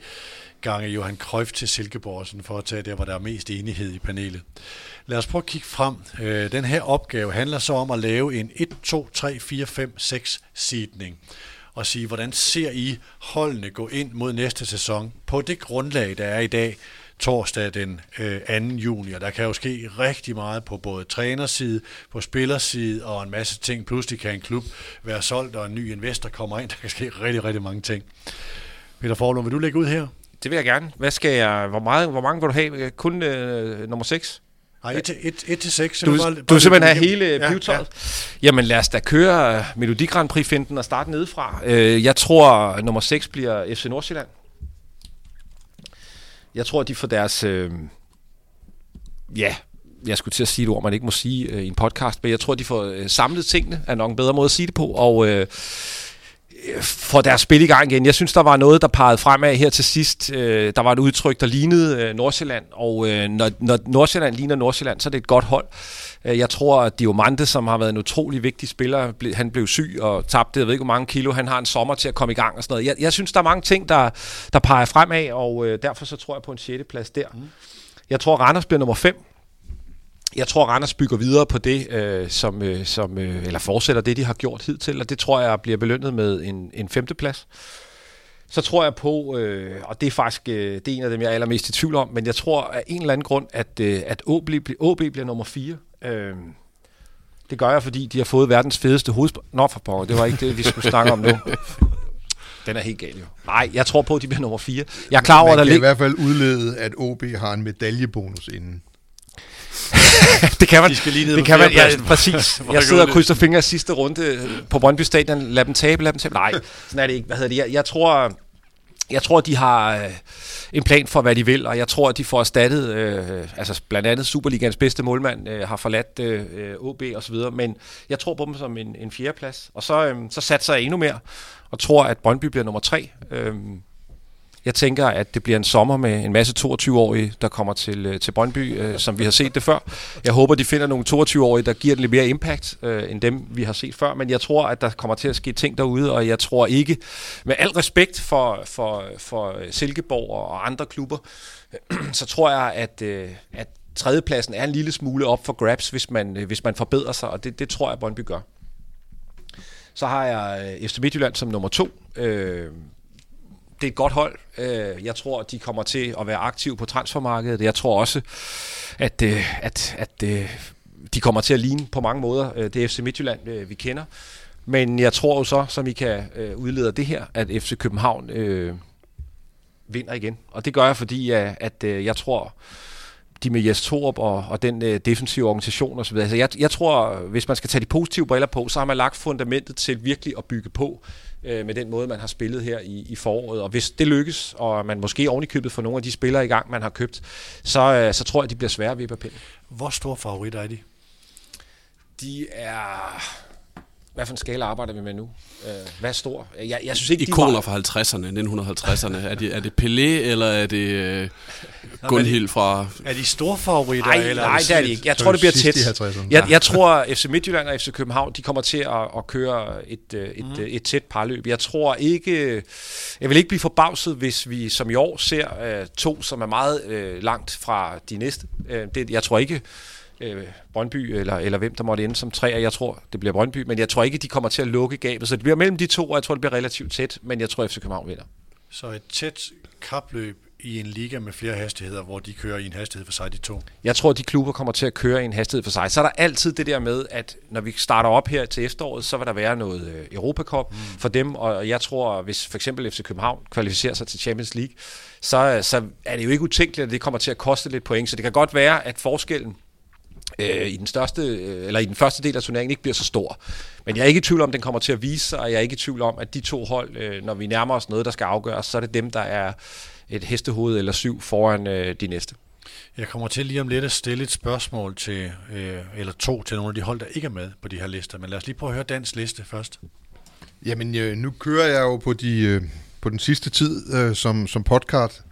gange Johan Krøft til Silkeborg, sådan for at tage der, hvor der er mest enighed i panelet. Lad os prøve at kigge frem. Øh, den her opgave handler så om at lave en 1, 2, 3, 4, 5, 6 sidning og sige, hvordan ser I holdene gå ind mod næste sæson på det grundlag, der er i dag, torsdag den øh, 2. juni, og der kan jo ske rigtig meget på både trænerside, på spillerside og en masse ting. Pludselig kan en klub være solgt, og en ny investor kommer ind. Der kan ske rigtig, rigtig mange ting. Peter Forlund, vil du lægge ud her? Det vil jeg gerne. Hvad skal jeg, hvor, meget, hvor mange vil du have? Kun øh, nummer 6? Nej, 1 til, 1, 1 til 6. Du, bare, du vil simpelthen have hele ja, pivetøjet? Ja. Jamen lad os da køre Melodi Grand Prix-finden og starte nedefra. Øh, jeg tror, nummer 6 bliver FC Nordsjælland. Jeg tror, de får deres... Øh, ja, jeg skulle til at sige et ord, man ikke må sige øh, i en podcast, men jeg tror, de får øh, samlet tingene, er nok en bedre måde at sige det på, og øh, får deres spil i gang igen. Jeg synes, der var noget, der pegede fremad her til sidst. Øh, der var et udtryk, der lignede øh, Nordsjælland, og øh, når, når Nordsjælland ligner Nordsjælland, så er det et godt hold. Øh, jeg tror, at Diomante, som har været en utrolig vigtig spiller, han blev syg og tabte, jeg ved ikke hvor mange kilo, han har en sommer til at komme i gang og sådan noget. Jeg, jeg synes, der er mange ting, der, der peger fremad, og øh, derfor så tror jeg på en 6. plads der. Mm. Jeg tror, Randers bliver nummer 5. Jeg tror, Randers bygger videre på det, øh, som, øh, som, øh, eller fortsætter det, de har gjort hidtil, og det tror jeg bliver belønnet med en, en femteplads. Så tror jeg på, øh, og det er faktisk øh, det er en af dem, jeg er allermest i tvivl om, men jeg tror af en eller anden grund, at, øh, at OB, OB bliver nummer 4. Øh, det gør jeg, fordi de har fået verdens fedeste hovedspil. Nå, for pokker, det var ikke det, vi skulle snakke om nu. Den er helt gal jo. Nej, jeg tror på, at de bliver nummer 4. Jeg er klar over, Man der kan lig- i hvert fald udlede, at OB har en medaljebonus inden. det kan man. De skal lige ned det kan man, ja, præcis. Jeg sidder og krydser fingre i sidste runde på Brøndby Stadion. Lad dem tabe, lad dem tabe. Nej, sådan er det ikke. Hvad hedder det? Jeg, jeg tror, jeg tror, de har øh, en plan for, hvad de vil, og jeg tror, at de får erstattet, øh, altså blandt andet Superligans bedste målmand øh, har forladt øh, OB og så videre, men jeg tror på dem som en, en fjerdeplads. Og så, øh, så satser jeg endnu mere, og tror, at Brøndby bliver nummer tre. Øh, jeg tænker, at det bliver en sommer med en masse 22-årige, der kommer til, øh, til Brøndby, øh, som vi har set det før. Jeg håber, de finder nogle 22-årige, der giver den lidt mere impact, øh, end dem, vi har set før. Men jeg tror, at der kommer til at ske ting derude, og jeg tror ikke, med al respekt for, for, for øh, Silkeborg og andre klubber, så tror jeg, at, øh, at tredjepladsen er en lille smule op for grabs, hvis man, øh, hvis man forbedrer sig, og det, det tror jeg, Brøndby gør. Så har jeg øh, FC Midtjylland som nummer to. Øh, det er et godt hold. Øh, jeg tror, de kommer til at være aktive på transfermarkedet. Jeg tror også, at, øh, at, at øh, de kommer til at ligne på mange måder det FC Midtjylland, vi kender. Men jeg tror jo så, som I kan udlede det her, at FC København øh, vinder igen. Og det gør jeg, fordi at, at jeg tror, de med Jes Torup og, og den øh, defensive organisation osv. Altså jeg, jeg tror, hvis man skal tage de positive briller på, så har man lagt fundamentet til virkelig at bygge på øh, med den måde, man har spillet her i, i foråret. Og hvis det lykkes, og man måske ovenikøbet får nogle af de spillere i gang, man har købt, så, øh, så tror jeg, de bliver svære ved pinden. Hvor stor favorit er de? De er... hvad for en skala arbejder vi med nu? Øh, hvad er stor? Jeg, jeg synes ikke, Ikoner fra 50'erne, 1950'erne. Er det, er det Pelé, eller er det øh, Gunhild fra... Er de store favoritter? Nej, eller nej, det er det ikke. Jeg tror, det bliver tæt. sidst i 50'erne. Jeg, jeg tror, FC Midtjylland og FC København, de kommer til at, at køre et, øh, et, mm. et tæt parløb. Jeg tror ikke... Jeg vil ikke blive forbavset, hvis vi som i år ser øh, to, som er meget øh, langt fra de næste. Øh, det, jeg tror ikke, øh, Brøndby eller, eller hvem der måtte ende som tre, jeg tror, det bliver Brøndby, men jeg tror ikke, de kommer til at lukke gabet. Så det bliver mellem de to, og jeg tror, det bliver relativt tæt, men jeg tror, FC København vinder. Så et tæt kapløb i en liga med flere hastigheder, hvor de kører i en hastighed for sig, de to. Jeg tror, de klubber kommer til at køre i en hastighed for sig. Så er der altid det der med, at når vi starter op her til efteråret, så vil der være noget øh, Europacup mm. for dem, og jeg tror, hvis for eksempel FC København kvalificerer sig til Champions League, så, så er det jo ikke utænkeligt, at det kommer til at koste lidt point. Så det kan godt være, at forskellen øh, i den største øh, eller i den første del af turneringen ikke bliver så stor. Men jeg er ikke i tvivl om, at den kommer til at vise sig, og jeg er ikke i tvivl om, at de to hold, øh, når vi nærmer os noget, der skal afgøres, så er det dem, der er et hestehoved eller syv foran øh, de næste. Jeg kommer til lige om lidt at stille et spørgsmål til, øh, eller to til nogle af de hold, der ikke er med på de her lister. Men lad os lige prøve at høre Dans liste først. Jamen, øh, nu kører jeg jo på, de, øh, på den sidste tid øh, som, som podcast,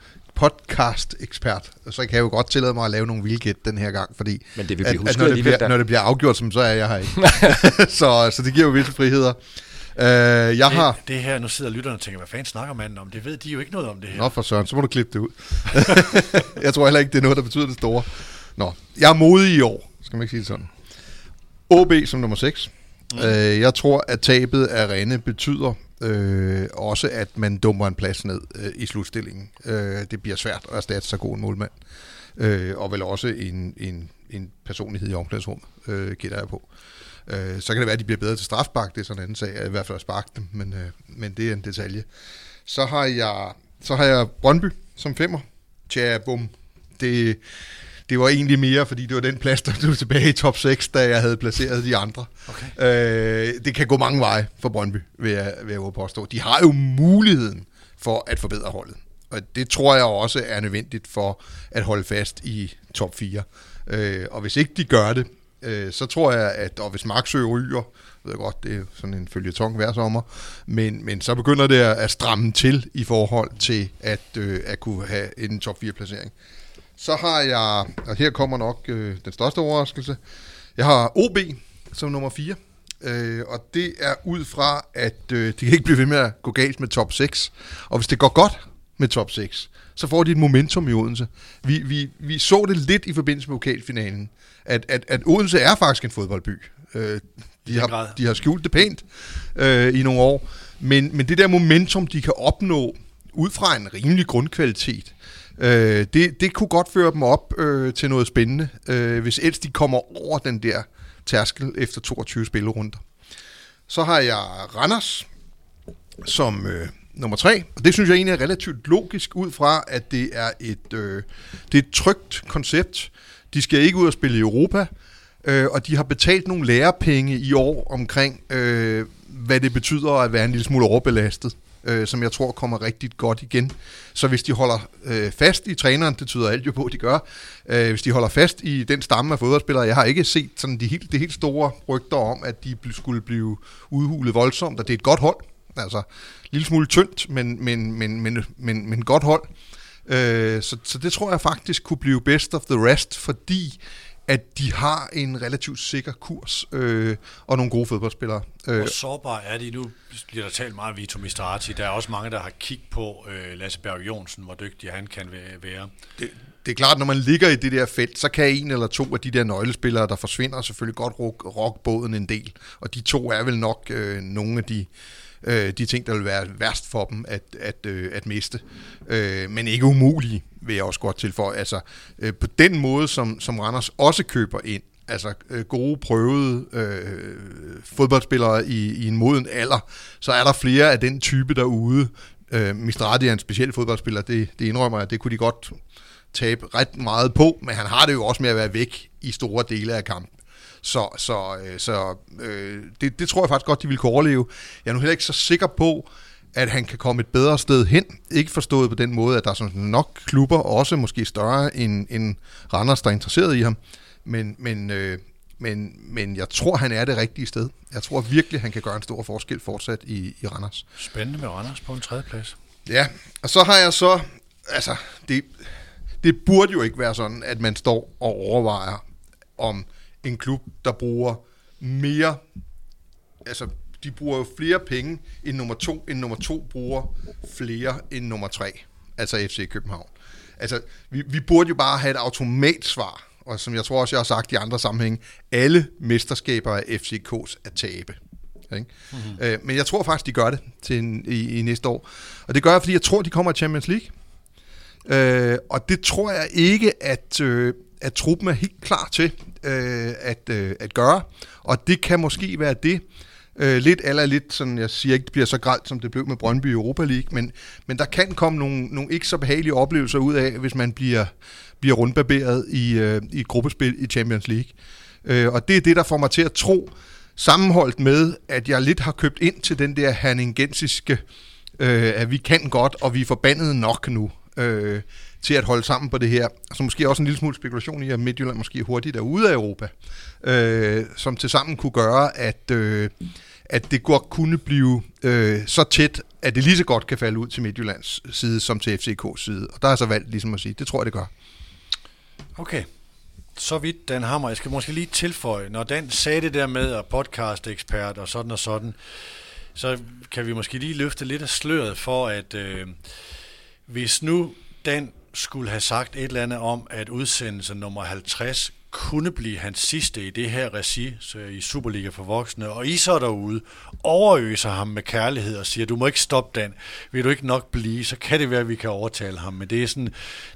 podcast-ekspert, så kan jeg jo godt tillade mig at lave nogle vildgæt den her gang, fordi Men det vil at, blive at husket når, det bliver, da. når det bliver afgjort, som så er jeg her ikke. så, så det giver jo visse friheder. Øh, jeg har... Det, det her, nu sidder lytterne og tænker, hvad fanden snakker manden om? Det ved de jo ikke noget om det her. Nå for søren, så må du klippe det ud. jeg tror heller ikke, det er noget, der betyder det store. Nå, jeg er modig i år, skal man ikke sige det sådan. OB som nummer 6. Mm. Øh, jeg tror, at tabet af Rennes betyder øh, også, at man dummer en plads ned øh, i slutstillingen. Øh, det bliver svært at erstatte så god en målmand. Øh, og vel også en, en, en personlighed i omklædningsrummet, øh, gætter jeg på. Øh, så kan det være, at de bliver bedre til strafbak, det er sådan en anden sag, i hvert fald at sparke dem, men, øh, men det er en detalje. Så har jeg, så har jeg Brøndby som femmer. Tja, bum. Det, det var egentlig mere, fordi det var den plads, der blev tilbage i top 6, da jeg havde placeret de andre. Okay. Øh, det kan gå mange veje for Brøndby, vil jeg, vil jeg påstå. De har jo muligheden for at forbedre holdet. Og det tror jeg også er nødvendigt for at holde fast i top 4. Øh, og hvis ikke de gør det, øh, så tror jeg, at og hvis Marksø ryger, ved jeg godt, det er sådan en følgetong hver sommer, men, men så begynder det at, stramme til i forhold til at, øh, at kunne have en top 4 placering. Så har jeg, og her kommer nok øh, den største overraskelse, jeg har OB som nummer 4. Øh, og det er ud fra, at øh, det kan ikke blive ved med at gå galt med top 6. Og hvis det går godt med top 6, så får de et momentum i Odense. Vi, vi, vi så det lidt i forbindelse med pokalfinalen, at, at, at Odense er faktisk en fodboldby. Øh, de, har, de har skjult det pænt øh, i nogle år. Men, men det der momentum, de kan opnå ud fra en rimelig grundkvalitet, øh, det, det kunne godt føre dem op øh, til noget spændende, øh, hvis ellers de kommer over den der tærskel efter 22 spillerunder. Så har jeg Randers som øh, nummer tre, og det synes jeg egentlig er relativt logisk ud fra, at det er et, øh, det er et trygt koncept. De skal ikke ud og spille i Europa, øh, og de har betalt nogle lærepenge i år omkring, øh, hvad det betyder at være en lille smule overbelastet, øh, som jeg tror kommer rigtig godt igen. Så hvis de holder øh, fast i træneren, det tyder alt jo på, at de gør, øh, hvis de holder fast i den stamme af fodboldspillere, jeg har ikke set sådan de helt, det helt store rygter om, at de skulle blive udhulet voldsomt, og det er et godt hold, altså en lille smule tyndt, men, men, men, men, men, men godt hold. Øh, så, så det tror jeg faktisk kunne blive best of the rest, fordi at de har en relativt sikker kurs øh, og nogle gode fodboldspillere. Øh, Hvor sårbar er de? Nu bliver der talt meget om Vito Mistrati. Der er også mange, der har kigget på øh, Lasse Berg Jonsen, hvor dygtig han kan væ- være. det, det er klart, når man ligger i det der felt, så kan en eller to af de der nøglespillere, der forsvinder, selvfølgelig godt rock, rock båden en del. Og de to er vel nok øh, nogle af de, øh, de ting, der vil være værst for dem at, at, øh, at miste. Øh, men ikke umulige, vil jeg også godt tilføje. Altså, øh, på den måde, som, som Randers også køber ind, altså øh, gode, prøvede øh, fodboldspillere i, i en moden alder, så er der flere af den type derude. Øh, Mistrati er en speciel fodboldspiller, det, det indrømmer jeg, det kunne de godt tabe ret meget på, men han har det jo også med at være væk i store dele af kampen. Så, så, øh, så øh, det, det tror jeg faktisk godt, de vil kunne overleve. Jeg er nu heller ikke så sikker på, at han kan komme et bedre sted hen. Ikke forstået på den måde, at der er sådan nok klubber, også måske større end, end Randers, der er interesseret i ham. Men, men, øh, men, men jeg tror, han er det rigtige sted. Jeg tror virkelig, han kan gøre en stor forskel fortsat i, i Randers. Spændende med Randers på en tredje plads. Ja, og så har jeg så, altså, det, det burde jo ikke være sådan, at man står og overvejer, om en klub, der bruger mere, altså, de bruger jo flere penge end nummer to, end nummer to bruger flere end nummer tre, altså FC København. Altså, vi, vi burde jo bare have et automatsvar, og som jeg tror også, jeg har sagt i andre sammenhæng, alle mesterskaber af FCK's at tabe. Ikke? Mm-hmm. Øh, men jeg tror faktisk, de gør det til en, i, i næste år. Og det gør jeg, fordi jeg tror, de kommer i Champions League. Øh, og det tror jeg ikke, at, øh, at truppen er helt klar til øh, at, øh, at gøre. Og det kan måske være det, øh, lidt eller lidt, sådan, jeg siger ikke, det bliver så gralt, som det blev med Brøndby i Europa League, men, men der kan komme nogle, nogle ikke så behagelige oplevelser ud af, hvis man bliver, bliver rundbarberet i, øh, i gruppespil i Champions League. Øh, og det er det, der får mig til at tro, sammenholdt med, at jeg lidt har købt ind til den der herningensiske, øh, at vi kan godt, og vi er forbandet nok nu øh, til at holde sammen på det her. Så måske også en lille smule spekulation i, at Midtjylland måske hurtigt er ude af Europa, øh, som til sammen kunne gøre, at, øh, at det godt kunne blive øh, så tæt, at det lige så godt kan falde ud til Midtjyllands side som til FCK's side. Og der er så valgt ligesom at sige, det tror jeg, det gør. Okay. Så vidt Dan Hammer. Jeg skal måske lige tilføje, når Dan sagde det der med at podcast-ekspert og sådan og sådan, så kan vi måske lige løfte lidt af sløret for, at øh, hvis nu Dan skulle have sagt et eller andet om, at udsendelse nummer 50 kunne blive hans sidste i det her regi så i Superliga for voksne, og I så derude overøser ham med kærlighed og siger, du må ikke stoppe den, vil du ikke nok blive, så kan det være, at vi kan overtale ham, men det er, sådan,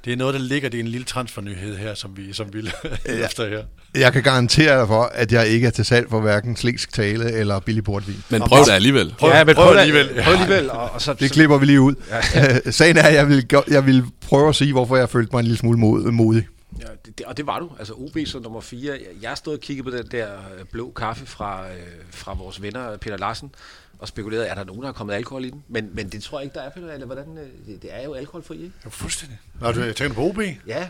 det er noget, der ligger, det er en lille transfernyhed her, som vi, som vi ja. efter her. Jeg kan garantere dig for, at jeg ikke er til salg for hverken slægsk tale eller billig portvin. Men prøv det alligevel. Prøv, ja, men prøv, prøv alligevel. Prøv alligevel. Og, og så, det klipper vi lige ud. Ja. Sagen er, at jeg vil, jeg vil prøve at sige, hvorfor jeg følte mig en lille smule modig. Ja, det, det, og det var du. Altså OB som nummer 4. Jeg stod og kiggede på den der øh, blå kaffe fra, øh, fra vores venner Peter Larsen og spekulerede, er der nogen, der har kommet alkohol i den? Men, men det tror jeg ikke, der er, Peter. Eller hvordan, øh, det, det er jo alkoholfri, ikke? Ja, fuldstændig. Nå, du tænker på OB? Ja,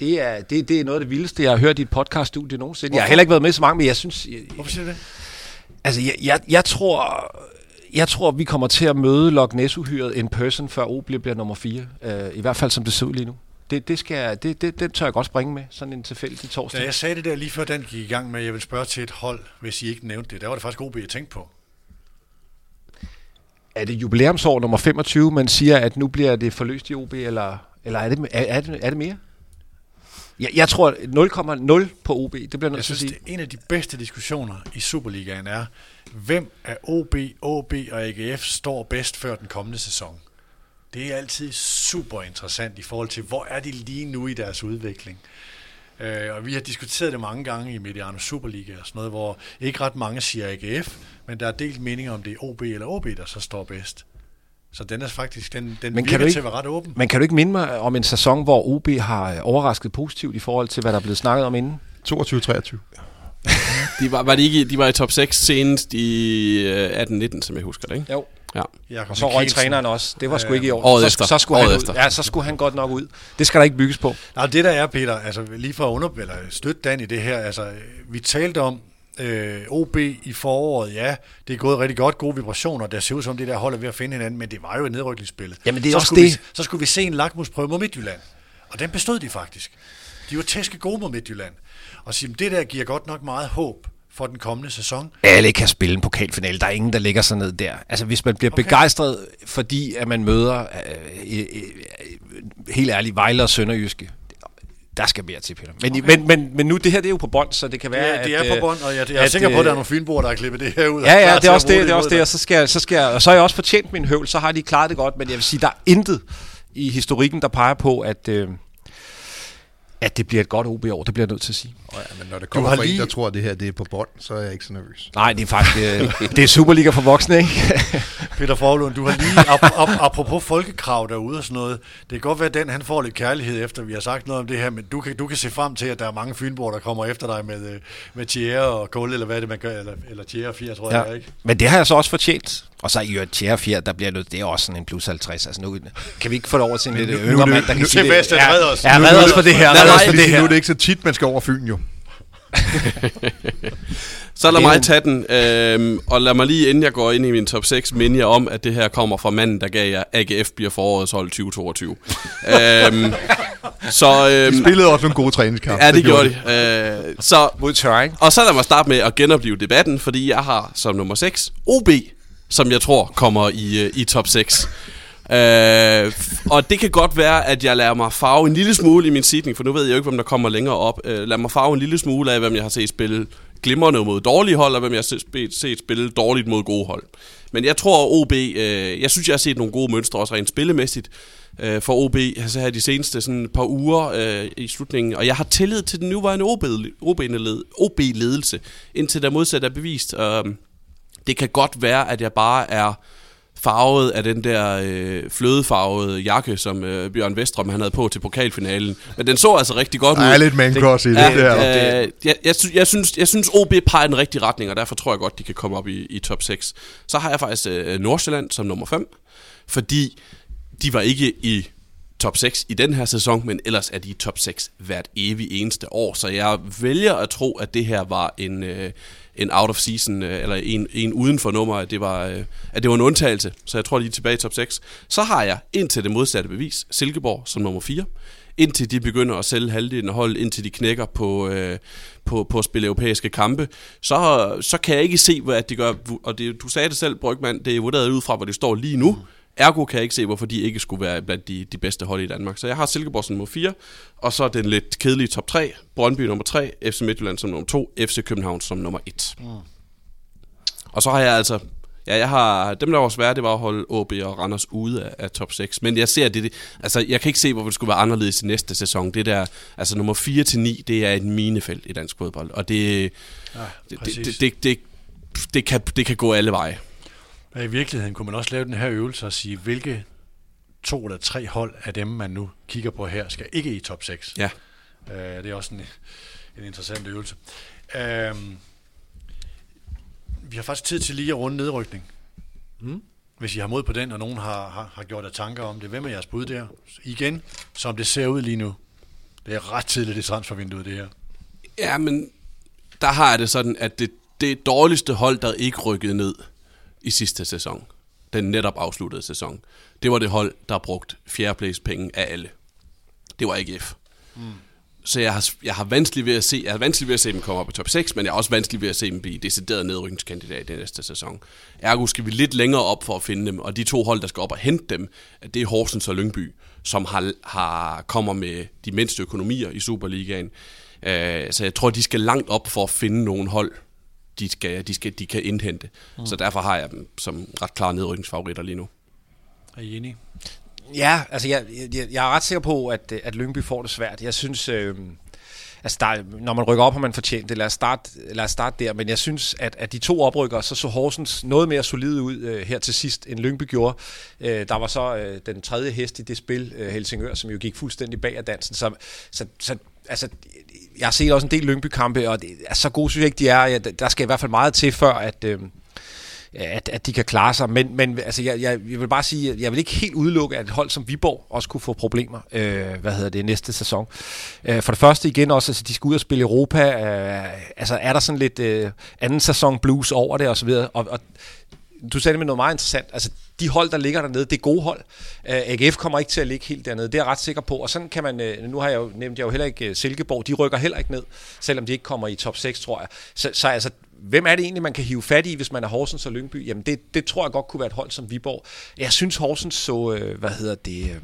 det er, det, det er noget af det vildeste, jeg har hørt i et podcaststudie nogensinde. Hvorfor? Jeg har heller ikke været med så mange, men jeg synes... Jeg, Hvorfor siger du det? Altså, jeg, jeg, jeg tror... Jeg tror, vi kommer til at møde Loch Ness-uhyret in person, før OB bliver nummer 4. Uh, I hvert fald, som det ser ud lige nu det, det, skal, det, det, det tør jeg godt springe med, sådan en tilfældig torsdag. Da jeg sagde det der lige før den gik i gang med, at jeg vil spørge til et hold, hvis I ikke nævnte det, der var det faktisk OB, jeg tænkte på. Er det jubilæumsår nummer 25, man siger, at nu bliver det forløst i OB, eller, eller er, det, er, er, det, er det mere? Jeg, jeg tror 0,0 på OB, det bliver nødt til at sige. Det en af de bedste diskussioner i Superligaen er, hvem af OB, OB og AGF står bedst før den kommende sæson? Det er altid super interessant i forhold til, hvor er de lige nu i deres udvikling. Øh, og vi har diskuteret det mange gange i Mediano Superliga og sådan noget, hvor ikke ret mange siger AGF, men der er delt meninger om det er OB eller OB, der så står bedst. Så den er faktisk, den, den men virker kan ikke, til at være ret åben. Men kan du ikke minde mig om en sæson, hvor OB har overrasket positivt i forhold til, hvad der er blevet snakket om inden? 22-23. de, var, var de, ikke, de var i top 6 senest i 18-19, som jeg husker det, ikke? Jo. Ja. Jacob og så røg træneren også. Det var sgu ikke i år. Året så, efter. Så skulle, Året han efter. Ud. Ja, så skulle han godt nok ud. Det skal der ikke bygges på. Nej, det der er, Peter, altså lige for at under, eller støtte Dan i det her, altså vi talte om, øh, OB i foråret, ja, det er gået rigtig godt, gode vibrationer, der ser ud som det der holder ved at finde hinanden, men det var jo et nedrykningsspil. Jamen det er så også det. Vi, så skulle vi se en lakmusprøve mod Midtjylland, og den bestod de faktisk. De var tæske gode mod Midtjylland, og sige, det der giver godt nok meget håb for den kommende sæson. Alle kan spille en pokalfinale. Der er ingen, der lægger sig ned der. Altså, hvis man bliver okay. begejstret, fordi at man møder, øh, øh, øh, helt ærligt, Vejle og Sønderjyske, der skal mere til, Peter. Men, okay. men, men, men nu, det her det er jo på bånd, så det kan være, det, er, det er at, på bånd, og jeg, jeg er at, sikker på, at der er nogle fynboer, der har klippet det her ud. Ja, ja, det er også det, det, er også det, og så skal, så skal og så er jeg også fortjent min høvl, så har de klaret det godt, men jeg vil sige, der er intet i historikken, der peger på, at, øh, at det bliver et godt OB-år, det bliver jeg nødt til at sige. Oh ja, men når det kommer fra lige... en, der tror, at det her det er på bånd, så er jeg ikke så nervøs. Nej, det er faktisk øh, det er Superliga for voksne, ikke? Peter Forlund, du har lige, ap- ap- apropos folkekrav derude og sådan noget, det kan godt være, at den han får lidt kærlighed efter, vi har sagt noget om det her, men du kan, du kan se frem til, at der er mange fynborg, der kommer efter dig med, øh, med Thierry og Kåle, eller hvad det man gør, eller, eller Thierry og 4, tror ja. jeg, ikke? Men det har jeg så også fortjent. Og så i øvrigt 4, der bliver nødt, det er også sådan en plus 50. Altså nu kan vi ikke få det over til en lidt yngre mand, der kan sige det. Ja, redder os. Ja, redder os for det her. Nej, nej, det her. Nu er det ikke så tit, man skal over Fyn jo. Så lad mig tage den, øhm, og lad mig lige, inden jeg går ind i min top 6, minde jer om, at det her kommer fra manden, der gav jer AGF bliver forårets hold 2022. øhm, så, øhm, De spillede også nogle gode træningskampe. Ja, det gjorde de. Øh, så, Mod terræn. og så lad mig starte med at genopleve debatten, fordi jeg har som nummer 6 OB, som jeg tror kommer i, øh, i top 6. Øh, og det kan godt være, at jeg lader mig farve en lille smule i min sidning, for nu ved jeg jo ikke, hvem der kommer længere op. Øh, lad mig farve en lille smule af, hvem jeg har set spille glimrende mod dårlige hold, og hvem jeg har set set spille dårligt mod gode hold. Men jeg tror, OB, øh, jeg synes, jeg har set nogle gode mønstre, også rent spillemæssigt, øh, for OB altså her de seneste sådan, par uger øh, i slutningen. Og jeg har tillid til den nuværende OB-ledelse, OB indtil der modsat er bevist. Øh, det kan godt være, at jeg bare er farvet af den der øh, flødefarvede jakke, som øh, Bjørn Vestrøm han havde på til pokalfinalen. Men den så altså rigtig godt ud. Der er lidt man cross i det, Ja, der. øh, jeg, jeg, sy- jeg, synes, jeg synes, OB peger i den rigtige retning, og derfor tror jeg godt, de kan komme op i, i top 6. Så har jeg faktisk øh, Nordsjælland som nummer 5, fordi de var ikke i top 6 i den her sæson, men ellers er de i top 6 hvert evig eneste år. Så jeg vælger at tro, at det her var en, øh, en out of season, øh, eller en, en uden for nummer, at det, var, øh, at det var en undtagelse. Så jeg tror, de er tilbage i top 6. Så har jeg indtil det modsatte bevis, Silkeborg som nummer 4 indtil de begynder at sælge halvdelen af hold, indtil de knækker på, øh, på, på at spille europæiske kampe, så, så kan jeg ikke se, hvad de gør. Og det, du sagde det selv, Brygman, det er vurderet ud fra, hvor de står lige nu. Ergo kan jeg ikke se, hvorfor de ikke skulle være blandt de, de bedste hold i Danmark. Så jeg har Silkeborg som nummer 4, og så den lidt kedelige top 3, Brøndby nummer 3, FC Midtjylland som nummer 2, FC København som nummer 1. Mm. Og så har jeg altså Ja, jeg har, dem der var svære, det var at holde OB og Randers ude af, af top 6. Men jeg ser det, det, altså jeg kan ikke se, hvorfor det skulle være anderledes i næste sæson. Det der, altså nummer 4 til 9, det er et minefelt i dansk fodbold. Og det, Ja, det, det, det, det, det, kan, det kan gå alle veje. Og I virkeligheden kunne man også lave den her øvelse og sige, hvilke to eller tre hold af dem, man nu kigger på her, skal ikke i top 6. Ja. Øh, det er også en, en interessant øvelse. Øh, vi har faktisk tid til lige at runde nedrykning. Mm. Hvis I har mod på den, og nogen har, har, har gjort jer tanker om det, hvem er jeres bud der? Igen, som det ser ud lige nu. Det er ret tidligt i transfervinduet, det her. Ja, men der har jeg det sådan, at det, det dårligste hold, der ikke rykkede ned i sidste sæson, den netop afsluttede sæson, det var det hold, der brugt fjerdeplads penge af alle. Det var AGF. Mm. Så jeg har, jeg har vanskeligt ved at se, jeg har vanskeligt ved at se dem komme op i top 6, men jeg har også vanskeligt ved at se dem blive decideret nedrykningskandidat i næste sæson. Ergo skal vi lidt længere op for at finde dem, og de to hold, der skal op og hente dem, det er Horsens og Lyngby, som har, har kommer med de mindste økonomier i Superligaen. Øh, så jeg tror, de skal langt op for at finde nogle hold, de, skal, de, skal, de kan indhente. Mm. Så derfor har jeg dem som ret klare nedrykningsfavoritter lige nu. Er I enige? Ja, altså jeg, jeg, jeg er ret sikker på, at, at Lyngby får det svært. Jeg synes, øh, altså der, når man rykker op, har man fortjent det. Lad os starte, lad os starte der. Men jeg synes, at, at de to oprykker, så så Horsens noget mere solid ud øh, her til sidst, end Lyngby gjorde. Øh, der var så øh, den tredje hest i det spil, øh, Helsingør, som jo gik fuldstændig bag af dansen. Så, så, så altså, jeg har set også en del Lyngby-kampe, og det, altså, så gode synes jeg ikke, de er. Ja, der skal i hvert fald meget til, før at... Øh, at, at de kan klare sig. Men, men altså, jeg, jeg, jeg vil bare sige, jeg vil ikke helt udelukke, at et hold som Viborg også kunne få problemer, øh, hvad hedder det, næste sæson. Øh, for det første igen også, altså, de skal ud og spille Europa. Øh, altså, er der sådan lidt øh, anden sæson blues over det, og så videre. Og, og du sagde det med noget meget interessant. Altså, de hold, der ligger dernede, det er gode hold. Øh, uh, AGF kommer ikke til at ligge helt dernede, det er jeg ret sikker på. Og sådan kan man, øh, nu har jeg jo nævnt, jeg jo heller ikke øh, Silkeborg, de rykker heller ikke ned, selvom de ikke kommer i top 6, tror jeg. Så, så altså, hvem er det egentlig, man kan hive fat i, hvis man er Horsens og Lyngby? Jamen, det, det tror jeg godt kunne være et hold som Viborg. Jeg synes, Horsens så, hvad hedder det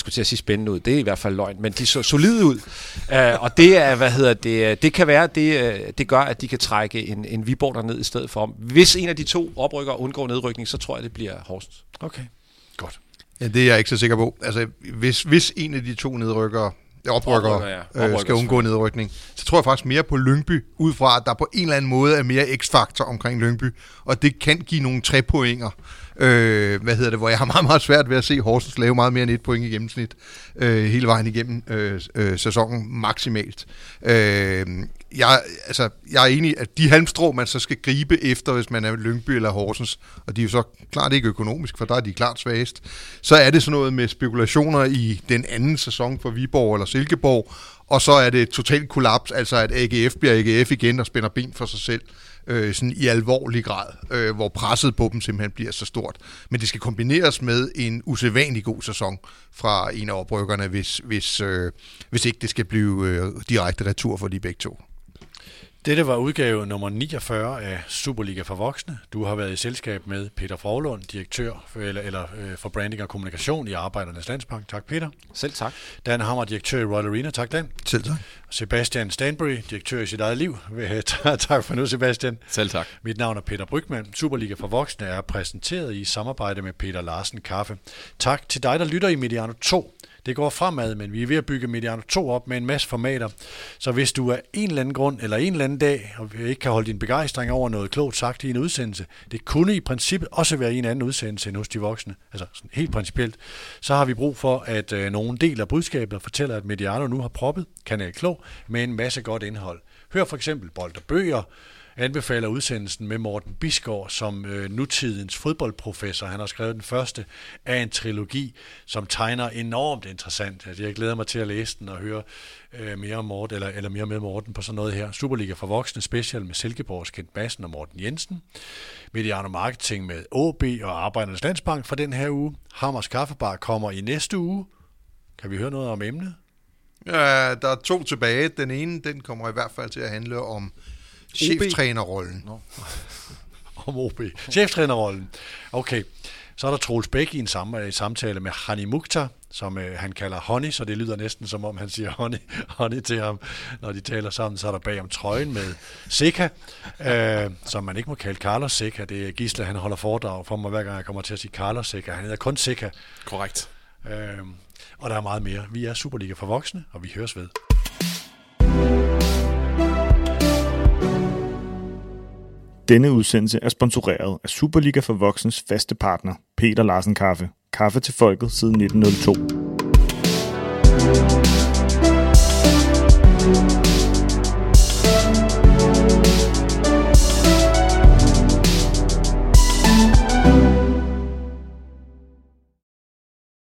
skulle til at sige spændende ud, det er i hvert fald løgn, men de så solide ud. Uh, og det er, hvad hedder det, det kan være, det, uh, det gør, at de kan trække en, en Viborg derned i stedet for. Hvis en af de to oprykker og undgår nedrykning, så tror jeg, det bliver Horsens. Okay, godt. Ja, det er jeg ikke så sikker på. Altså, hvis, hvis en af de to nedrykkere, oprykker, Oprykker, ja. øh, Oprykker skal undgå nedrykning, så tror jeg faktisk mere på Lyngby, ud fra at der på en eller anden måde er mere x-faktor omkring Lyngby, og det kan give nogle tre pointer. Øh, hvad hedder det, hvor jeg har meget, meget svært ved at se Horsens lave meget mere end et point i gennemsnit øh, hele vejen igennem øh, øh, sæsonen maksimalt. Øh, jeg, altså, jeg er enig, at de halmstrå, man så skal gribe efter, hvis man er Lyngby eller Horsens, og de er jo så klart ikke økonomisk, for der er de klart svagest, så er det sådan noget med spekulationer i den anden sæson for Viborg eller Silkeborg, og så er det totalt kollaps, altså at AGF bliver AGF igen og spænder ben for sig selv øh, øh, sådan i alvorlig grad, øh, hvor presset på dem simpelthen bliver så stort. Men det skal kombineres med en usædvanlig god sæson fra en af oprykkerne, hvis, hvis, øh, hvis ikke det skal blive øh, direkte retur for de begge to. Dette var udgave nummer 49 af Superliga for Voksne. Du har været i selskab med Peter Froglund, direktør for, eller, eller, øh, for branding og kommunikation i Arbejdernes Landsbank. Tak Peter. Selv tak. Dan Hammer, direktør i Royal Arena. Tak Dan. Selv tak. Sebastian Stanbury, direktør i sit eget liv. tak for nu, Sebastian. Selv tak. Mit navn er Peter Brygman. Superliga for Voksne er præsenteret i samarbejde med Peter Larsen Kaffe. Tak til dig, der lytter i Mediano 2. Det går fremad, men vi er ved at bygge Mediano 2 op med en masse formater. Så hvis du af en eller anden grund, eller en eller anden dag, og ikke kan holde din begejstring over noget klogt sagt i en udsendelse, det kunne i princippet også være i en anden udsendelse end hos de voksne, altså sådan helt principielt, så har vi brug for, at øh, nogen deler budskabet og fortæller, at Mediano nu har proppet Kanal Klog med en masse godt indhold. Hør for eksempel Bold og Bøger, anbefaler udsendelsen med Morten Bisgaard som øh, nutidens fodboldprofessor. Han har skrevet den første af en trilogi, som tegner enormt interessant. Altså, jeg glæder mig til at læse den og høre øh, mere om Morten, eller, eller mere med Morten på sådan noget her. Superliga for voksne special med Silkeborgs Kent Bassen og Morten Jensen. Mediano Marketing med AB og Arbejdernes Landsbank for den her uge. Hammers Kaffebar kommer i næste uge. Kan vi høre noget om emnet? Ja, der er to tilbage. Den ene, den kommer i hvert fald til at handle om cheftrænerrollen. No. om OB. Cheftrænerrollen. Okay. Så er der Troels Bæk i en sam- samtale med Hani Mukhtar, som øh, han kalder Honey, så det lyder næsten som om han siger Honey, honey til ham, når de taler sammen. Så er der bag om trøjen med Sika, øh, som man ikke må kalde Carlos Sika. Det er Gisle, han holder foredrag for mig, hver gang jeg kommer til at sige Carlos Sika. Han hedder kun Sika. Korrekt. Øh, og der er meget mere. Vi er Superliga for voksne, og vi høres ved. Denne udsendelse er sponsoreret af Superliga for Voksens faste partner, Peter Larsen Kaffe. Kaffe til folket siden 1902.